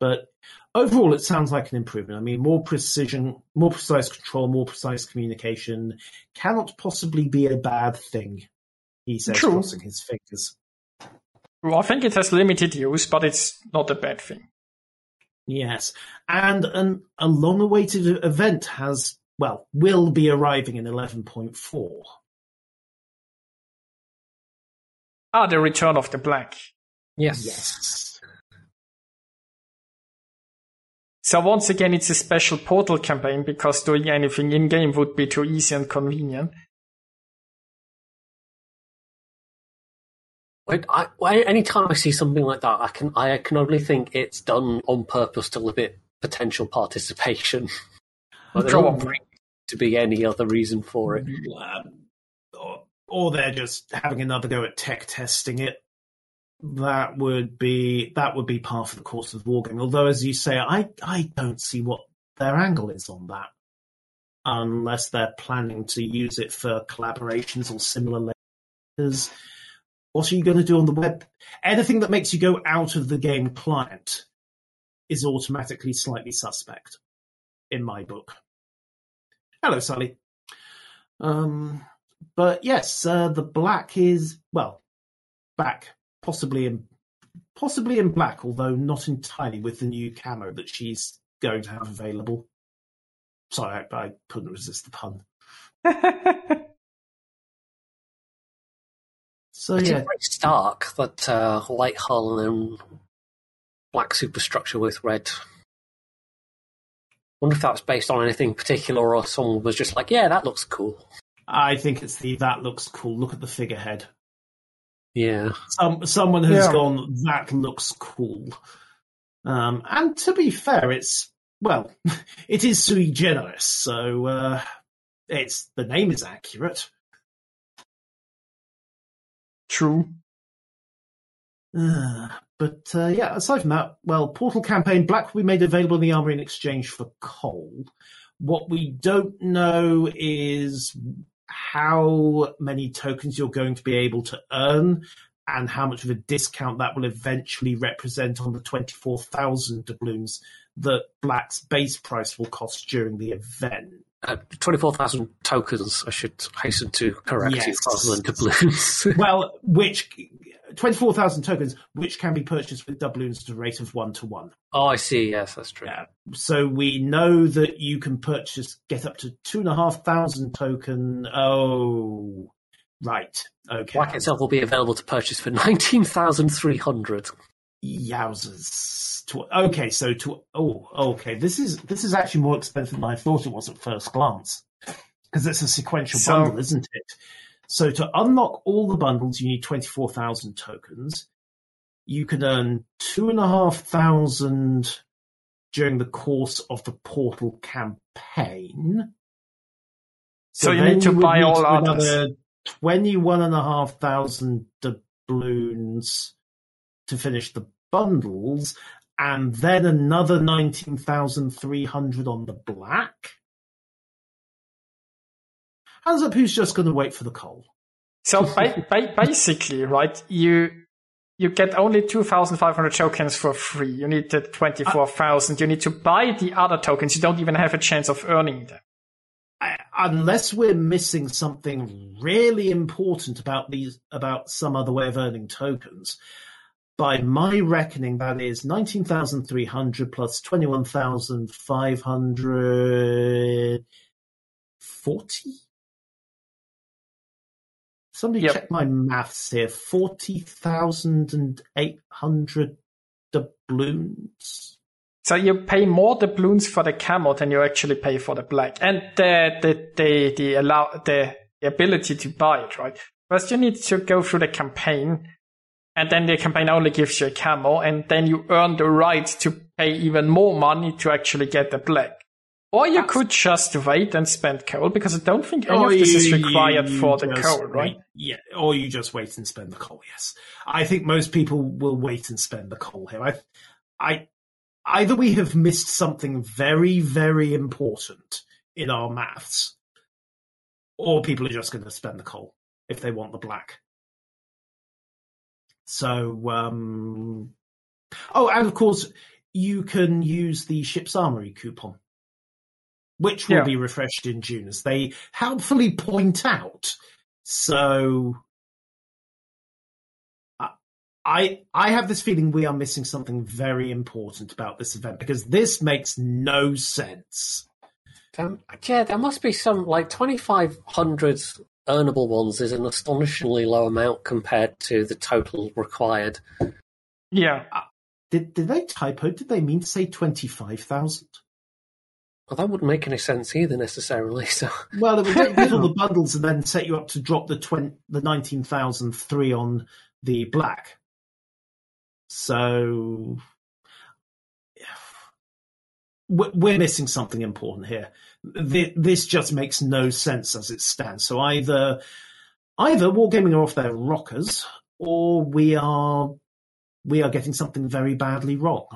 But overall, it sounds like an improvement. I mean, more precision, more precise control, more precise communication cannot possibly be a bad thing. He says, True. crossing his fingers. Well, I think it has limited use, but it's not a bad thing. Yes, and an, a long-awaited event has, well, will be arriving in eleven point four. Ah, the return of the black. Yes. Yes. So once again, it's a special portal campaign because doing anything in-game would be too easy and convenient. When I, when, anytime I see something like that, I can I can only think it's done on purpose to limit potential participation. But there doesn't Probably. to be any other reason for it. Um, or, they're just having another go at tech testing it. That would be that would be part of the course of wargaming. Although, as you say, I I don't see what their angle is on that, unless they're planning to use it for collaborations or similar. Because what are you going to do on the web? Anything that makes you go out of the game client is automatically slightly suspect, in my book. Hello, Sally. Um, but yes, uh, the black is well back, possibly in possibly in black, although not entirely with the new camo that she's going to have available. Sorry, I, I couldn't resist the pun. So It is yeah, very stark that uh, light hull and black superstructure with red. Wonder if that was based on anything particular, or someone was just like, "Yeah, that looks cool." I think it's the that looks cool. Look at the figurehead. Yeah, Some someone has Yeah. gone. That looks cool. Um, and to be fair, it's well, it is sui generis, so uh, it's the name is accurate. True. Uh, but uh, yeah, aside from that, well, Portal campaign Black will be made available in the armory in exchange for coal. What we don't know is how many tokens you're going to be able to earn and how much of a discount that will eventually represent on the 24,000 doubloons that Black's base price will cost during the event. Uh, twenty-four thousand tokens. I should hasten to correct Yes. you, rather than doubloons. Well, which 24,000 tokens, which can be purchased with doubloons at a rate of one to one. oh, I see. Yes, that's true. Yeah. So we know that you can purchase, get up to two and a half thousand token. Oh, right. Okay. Black itself will be available to purchase for nineteen thousand three hundred. Yowzers. To, okay, so to oh, okay. This is this is actually more expensive than I thought it was at first glance because it's a sequential So- bundle, isn't it? So to unlock all the bundles, you need 24,000 tokens. You can earn two and a half thousand during the course of the portal campaign. So you need to would buy all to others. 21,500 doubloons to finish the bundles, and then another 19,300 on the black. Hands up who's just going to wait for the coal. So ba- ba- basically, right, you you get only 2,500 tokens for free. You need the 24,000. You need to buy the other tokens. You don't even have a chance of earning them. Unless we're missing something really important about these about some other way of earning tokens by my reckoning that is 19,300 plus 21,540 somebody Yep. check my maths here 40,800 doubloons So you pay more doubloons for the camo than you actually pay for the black, and the the the the allow the ability to buy it. Right. First, you need to go through the campaign, and then the campaign only gives you a camo, and then you earn the right to pay even more money to actually get the black. Or you could just wait and spend coal because I don't think any Or of this is Oh, you- required you for the coal, right? wait- Yeah, or you just wait and spend the coal. Yes, I think most people will wait and spend the coal here. I, I, either we have missed something very, very important in our maths, or people are just going to spend the coal if they want the black. So, um, oh, and of course, you can use the ship's armory coupon which will Yeah. be refreshed in June, as they helpfully point out. So, I- I have this feeling we are missing something very important about this event because this makes no sense. Um, yeah, there must be some like twenty five hundred earnable ones is an astonishingly low amount compared to the total required. Yeah. Uh, did did they typo? Did they mean to say twenty five thousand? Well, that wouldn't make any sense either necessarily. So Well, it would get all the bundles and then set you up to drop the twen- the nineteen thousand three on the black. So we're missing something important here. Th- This just makes no sense as it stands. So either either Wargaming are off their rockers, or we are we are getting something very badly wrong.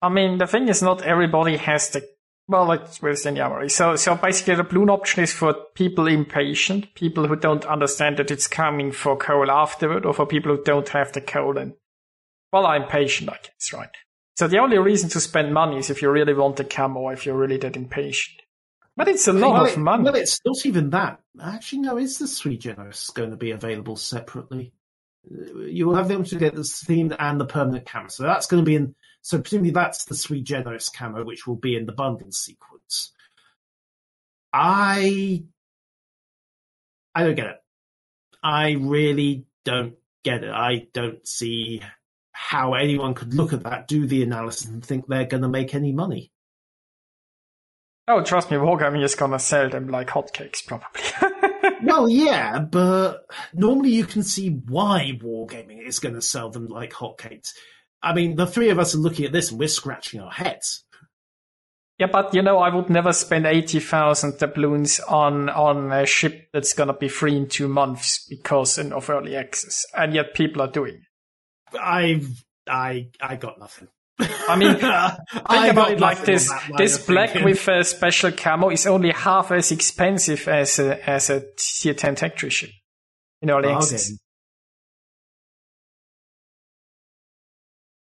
I mean, the thing is, not everybody has the well, like with the Yammary. So, so basically, the balloon option is for people impatient, people who don't understand that it's coming for coal afterward, or for people who don't have the coal and well, I'm patient, I guess, right? So the only reason to spend money is if you really want the camo, or if you're really that impatient. But it's a lot well, of it- money. Well, it's not even that. Actually, no, is the Sui Generis going to be available separately? You will have them to get the themed and the permanent camo. So that's going to be in. So presumably that's the Sui Generis camo, which will be in the bundle sequence. I, I don't get it. I really don't get it. I don't see how anyone could look at that, do the analysis, and think they're going to make any money. oh, trust me, Wargaming is gonna sell them like hotcakes, probably. well, yeah, but normally you can see why Wargaming is going to sell them like hotcakes. I mean, the three of us are looking at this and we're scratching our heads. Yeah, but you know, I would never spend 80,000 doubloons on, on a ship that's gonna be free in two months because of early access. And yet people are doing it. I've, I, I got nothing. I mean, Think about it like this. This black with with a special camo is only half as expensive as a, as a tier 10 factory ship in early access.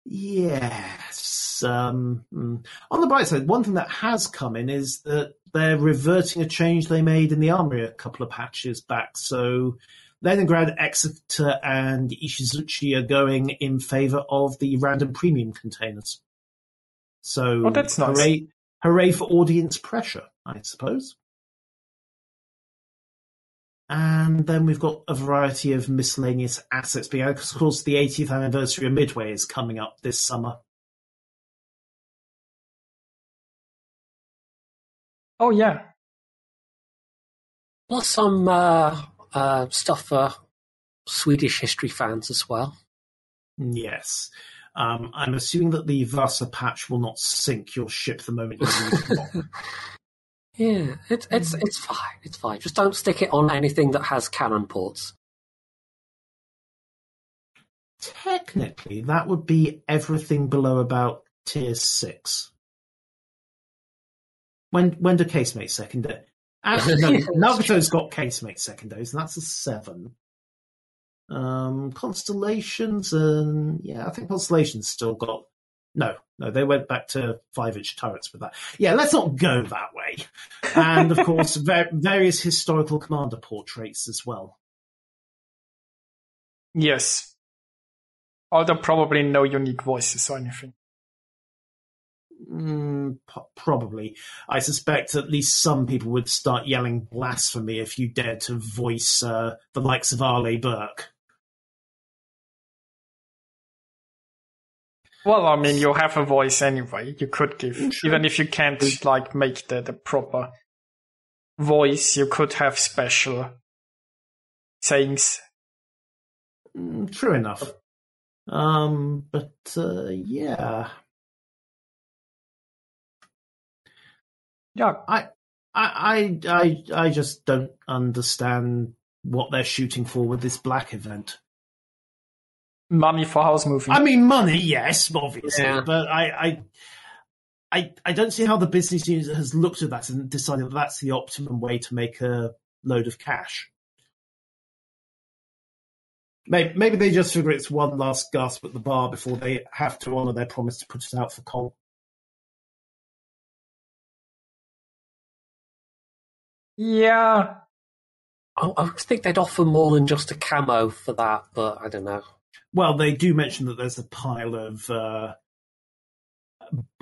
Yes. Um, mm. on the bright side, one thing that has come in is that they're reverting a change they made in the armory a couple of patches back. So Leningrad, Exeter, and Ishizuchi are going in favor of the random premium containers. So Oh, that's nice. hooray, hooray for audience pressure, I suppose. And then we've got a variety of miscellaneous assets being added. 'cause Of course, the 80th anniversary of Midway is coming up this summer. Oh yeah. plus I'm uh, uh, stuff for Swedish history fans as well. Yes. Um, I'm assuming that the Vasa patch will not sink your ship the moment you leave it. Yeah, it's it's it's fine. It's fine. Just don't stick it on anything that has cannon ports. Technically, that would be everything below about tier six. When when do second secondary? Actually, no, Nagato's got casemate secondaries, and that's a seven. Um, constellations and yeah, I think constellations still got no, no, they went back to five inch turrets with that. Yeah, let's not go that way. And of course, ver- various historical commander portraits as well. Yes. Although probably no unique voices or anything. Mm, probably. I suspect at least some people would start yelling blasphemy if you dared to voice uh, the likes of Arleigh Burke. Well, I mean, you have a voice anyway. You could give, Sure. even if you can't like make the, the proper voice, you could have special sayings. Mm, true enough. Um, but uh, yeah, Yeah, I, I, I, I just don't understand what they're shooting for with this black event. money for house moving. I mean, money, yes, obviously, Yeah. but I, I, I, I don't see how the business unit has looked at that and decided that that's the optimum way to make a load of cash. Maybe, maybe they just figure it's one last gasp at the bar before they have to honour their promise to put it out for coal. Yeah, I, I think they'd offer more than just a camo for that, but I don't know. Well, they do mention that there's a pile of uh,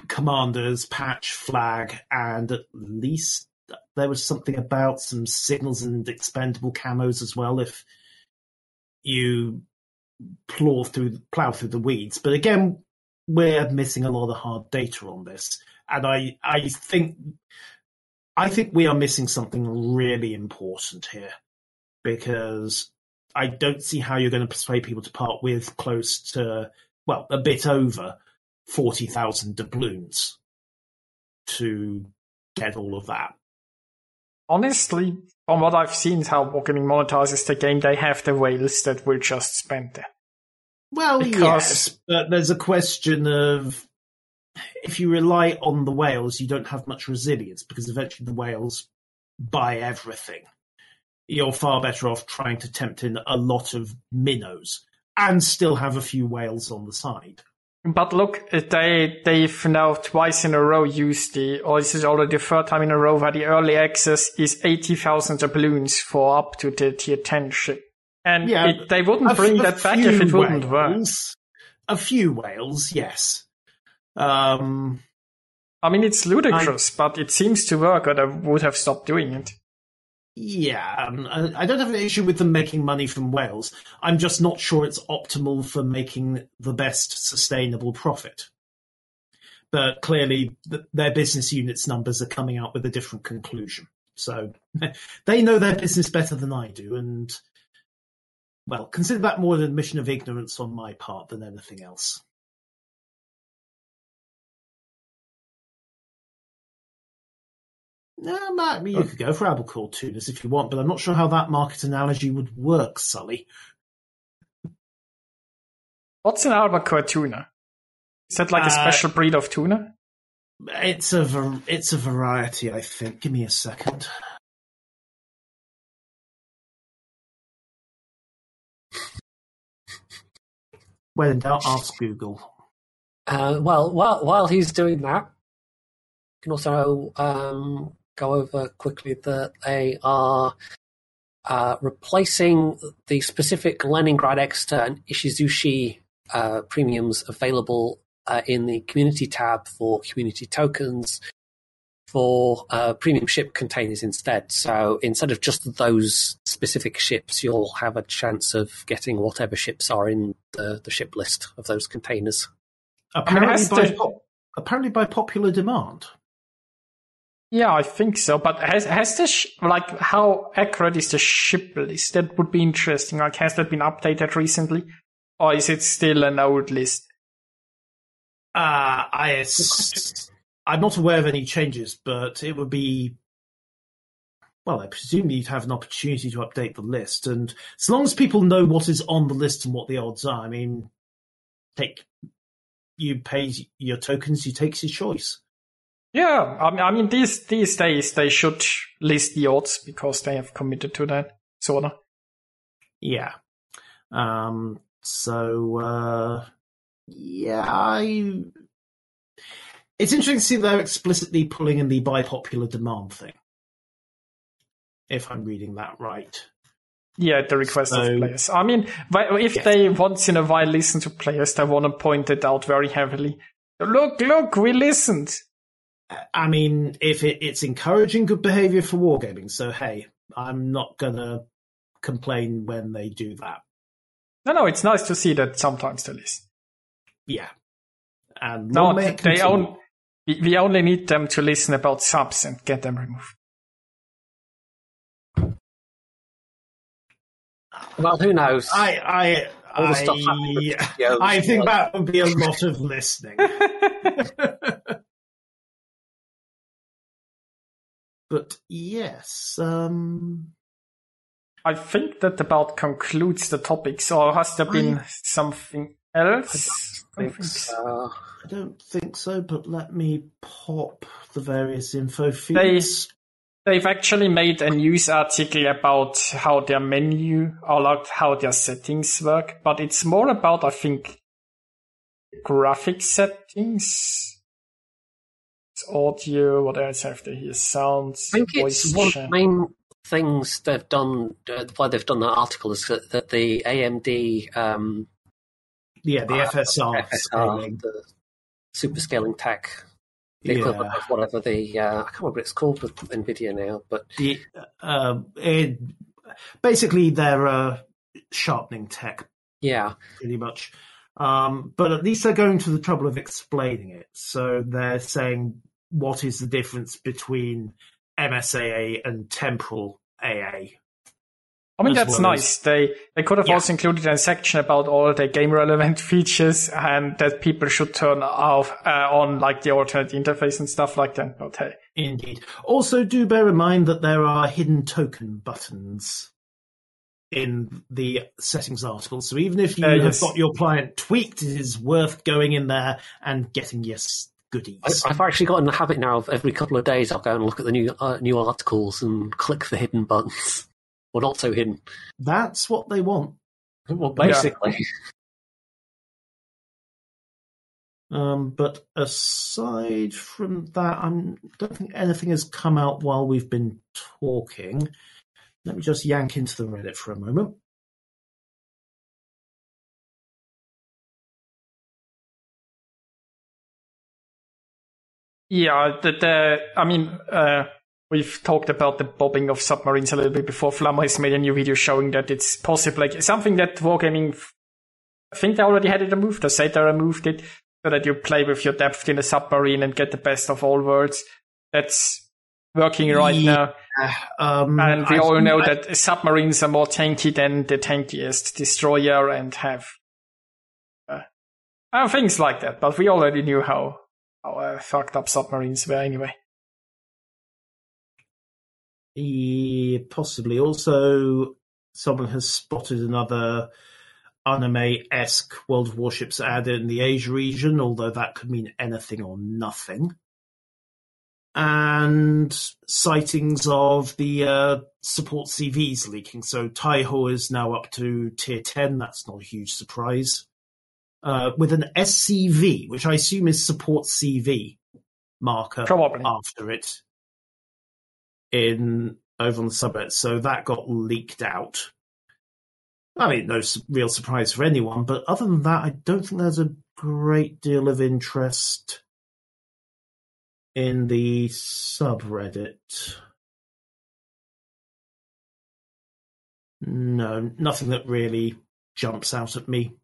commanders, patch, flag, and at least there was something about some signals and expendable camos as well. If you plow through plow through the weeds, but again, we're missing a lot of hard data on this, and I I think I think we are missing something really important here because I don't see how you're going to persuade people to part with close to, well, a bit over 40,000 doubloons to get all of that. honestly, from what I've seen, how Wargaming monetizes the game, they have the whales that will just spend it. Well, Because- yes, but there's a question of if you rely on the whales, you don't have much resilience because eventually the whales buy everything. You're far better off trying to tempt in a lot of minnows and still have a few whales on the side. But look, uh, they they've now twice in a row used the, or this is already the third time in a row where the early access is eighty thousand doubloons for up to the tier ten ship, and Yeah, it, they wouldn't bring f- that back if it few wouldn't work. A few whales, yes. Um, I mean, it's ludicrous, but it seems to work, or I would have stopped doing it. yeah, um, I I don't have an issue with them making money from whales. I'm just not sure it's optimal for making the best sustainable profit. But clearly, th- their business units numbers are coming out with a different conclusion. So they know their business better than I do, and well, consider that more an admission of ignorance on my part than anything else. No, Matt, you could go for albacore tuners if you want, but I'm not sure how that market analogy would work, Sully. What's an albacore tuna? Is that like a Uh, special breed of tuna? It's a it's a variety, I think. Give me a second. Well, in doubt, ask Google. Uh, well, while while he's doing that, you can also um, go over quickly that they are uh, replacing the specific Leningrad Exeter and Ishizuchi uh, premiums available uh, in the community tab for community tokens for uh, premium ship containers instead. So instead of just those specific ships, you'll have a chance of getting whatever ships are in the, the ship list of those containers. Apparently, by to- apparently by popular demand. Yeah, I think so. But has has the sh- like how accurate is the ship list? That would be interesting. Like, has that been updated recently, or is it still an old list? Uh, I I'm not aware of any changes, but it would be. Well, I presume you'd have an opportunity to update the list, and as long as people know what is on the list and what the odds are, I mean, take you pay your tokens, you take your choice. Yeah, I mean, I mean these these days they should list the odds because they have committed to that sorta. Yeah. Um. So, uh, yeah, I. It's interesting to see they're explicitly pulling in the by popular demand thing. If I'm reading that right. Yeah, the request So- of players. I mean, if Yes. they once in a while listen to players, they want to point it out very heavily. Look, look, we listened. I mean, if it, it's encouraging good behavior for wargaming, so hey, I'm not gonna complain when they do that. No, no, it's nice to see that sometimes they listen. Yeah. And No, they, continue. own, we, we only need them to listen about subs and get them removed. Well, who knows? I, I, All the stuff I, I think that would be a lot of listening. but yes, um, I think that about concludes the topics, or has there been something else? I think so. I don't think so. But let me pop the various info feeds. They've actually made a news article about how their menu or like how their settings work, but it's more about, I think, graphic settings. It's audio, what else have they here? Sounds, I think voice it's one of the main things they've done, uh, why they've done that article is that, that the AMD um, yeah, the FSR, FSR, the super scaling tech, the equivalent of whatever the, uh, I can't remember what it's called with NVIDIA now, but The, uh, it, basically, they're uh, sharpening tech yeah, pretty much. Um, but at least they're going to the trouble of explaining it. So they're saying what is the difference between MSAA and temporal AA. I mean, that's well as- nice. They they could have Yeah. also included a section about all the game relevant features and that people should turn off uh, on, like the alternate interface and stuff like that. But hey, Indeed. Also, do bear in mind that there are hidden token buttons in the settings article. So even if you Uh, have yes. got your client tweaked, it is worth going in there and getting your goodies. I, I've actually got in the habit now of every couple of days I'll go and look at the new uh, new articles and click the hidden buttons. Well, not so hidden. That's what they want. Well, basically. Um, but aside from that, I don't think anything has come out while we've been talking. Let me just yank into the Reddit for a moment. Yeah, the, the I mean, uh, we've talked about the bobbing of submarines a little bit before. Flamu has made a new video showing that it's possible, like something that Wargaming, I think they already had it removed, or said they removed it, so that you play with your depth in a submarine and get the best of all worlds. That's working right Yeah. now. Um, And we I all know I- that submarines are more tanky than the tankiest destroyer and have uh, uh, things like that. But we already knew how, how uh, fucked up submarines were anyway. Yeah, possibly. Also, someone has spotted another anime-esque World of Warships ad in the Asia region, although that could mean anything or nothing. And sightings of the uh, support CVs leaking. So Taiho is now up to tier 10. That's not a huge surprise. Uh, with an SCV, which I assume is support CV marker Probably. after it in over on the subreddit, so that got leaked out. I mean, no real surprise for anyone, but other than that, I don't think there's a great deal of interest in the subreddit. No, nothing that really jumps out at me.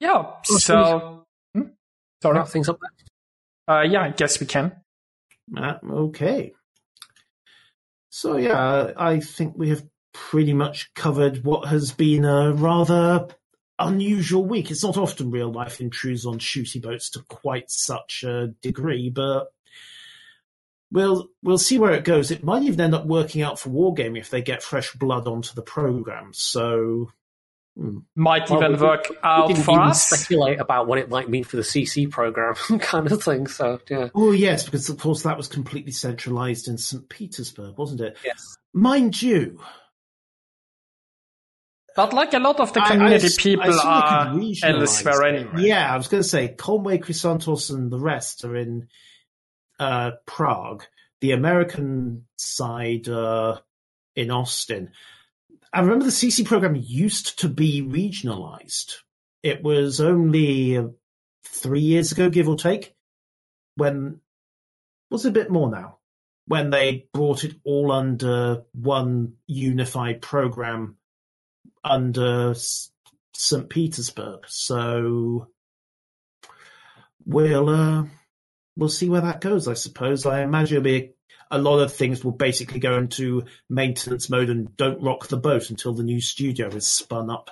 Yeah. So Sorry. wrap things up. Uh, yeah, I guess we can. Uh, okay. So yeah, I think we have pretty much covered what has been a rather unusual week. It's not often real life intrudes on shooty boats to quite such a degree, but we'll we'll see where it goes. It might even end up working out for Wargaming if they get fresh blood onto the program. So hmm. Might Well, even we- work We out didn't for even us. speculate about what it might mean for the CC program, kind of thing. So yeah, Oh yes, because of course that was completely centralized in St. Petersburg, wasn't it? yes. Mind you, But like a lot of the I- I community people assume they are elsewhere anyway. Yeah, I was going to say Conway, Crysantos, and the rest are in uh, Prague. The American side uh, in Austin. I remember the CC program used to be regionalized. It was only uh, three years ago, give or take, when was a bit more now when they brought it all under one unified program under St. Petersburg. So we'll uh, we'll see where that goes. I suppose. I imagine it'll be a lot of things will basically go into maintenance mode and don't rock the boat until the new studio is spun up.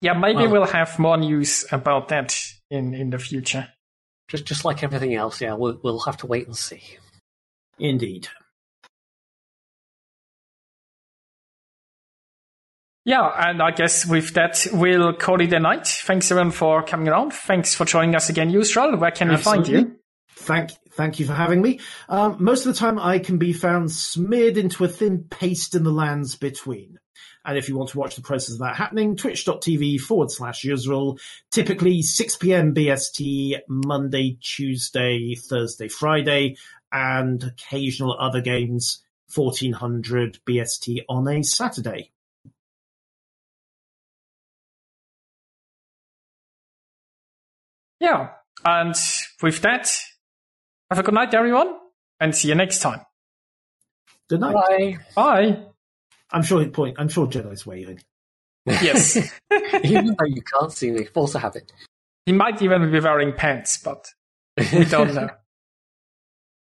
Yeah, maybe Well- we'll have more news about that in, in the future. Just just like everything else, yeah, we'll we'll have to wait and see. Indeed. Yeah, and I guess with that, we'll call it a night. Thanks everyone for coming around. Thanks for joining us again, Yusral. Where can we find you? Thank, thank you for having me. Um, most of the time, I can be found smeared into a thin paste in the lands between. And if you want to watch the process of that happening, twitch.tv forward slash Yusral, typically 6 p.m. BST, Monday, Tuesday, Thursday, Friday, and occasional other games, 1400 BST on a Saturday. Yeah, and with that, have a good night, everyone, and see you next time. Good night. Bye. Bye. I'm sure he'd point, I'm sure Jedi's waving. Yes, Even though you can't see me, force a habit. he might even be wearing pants, but we don't know.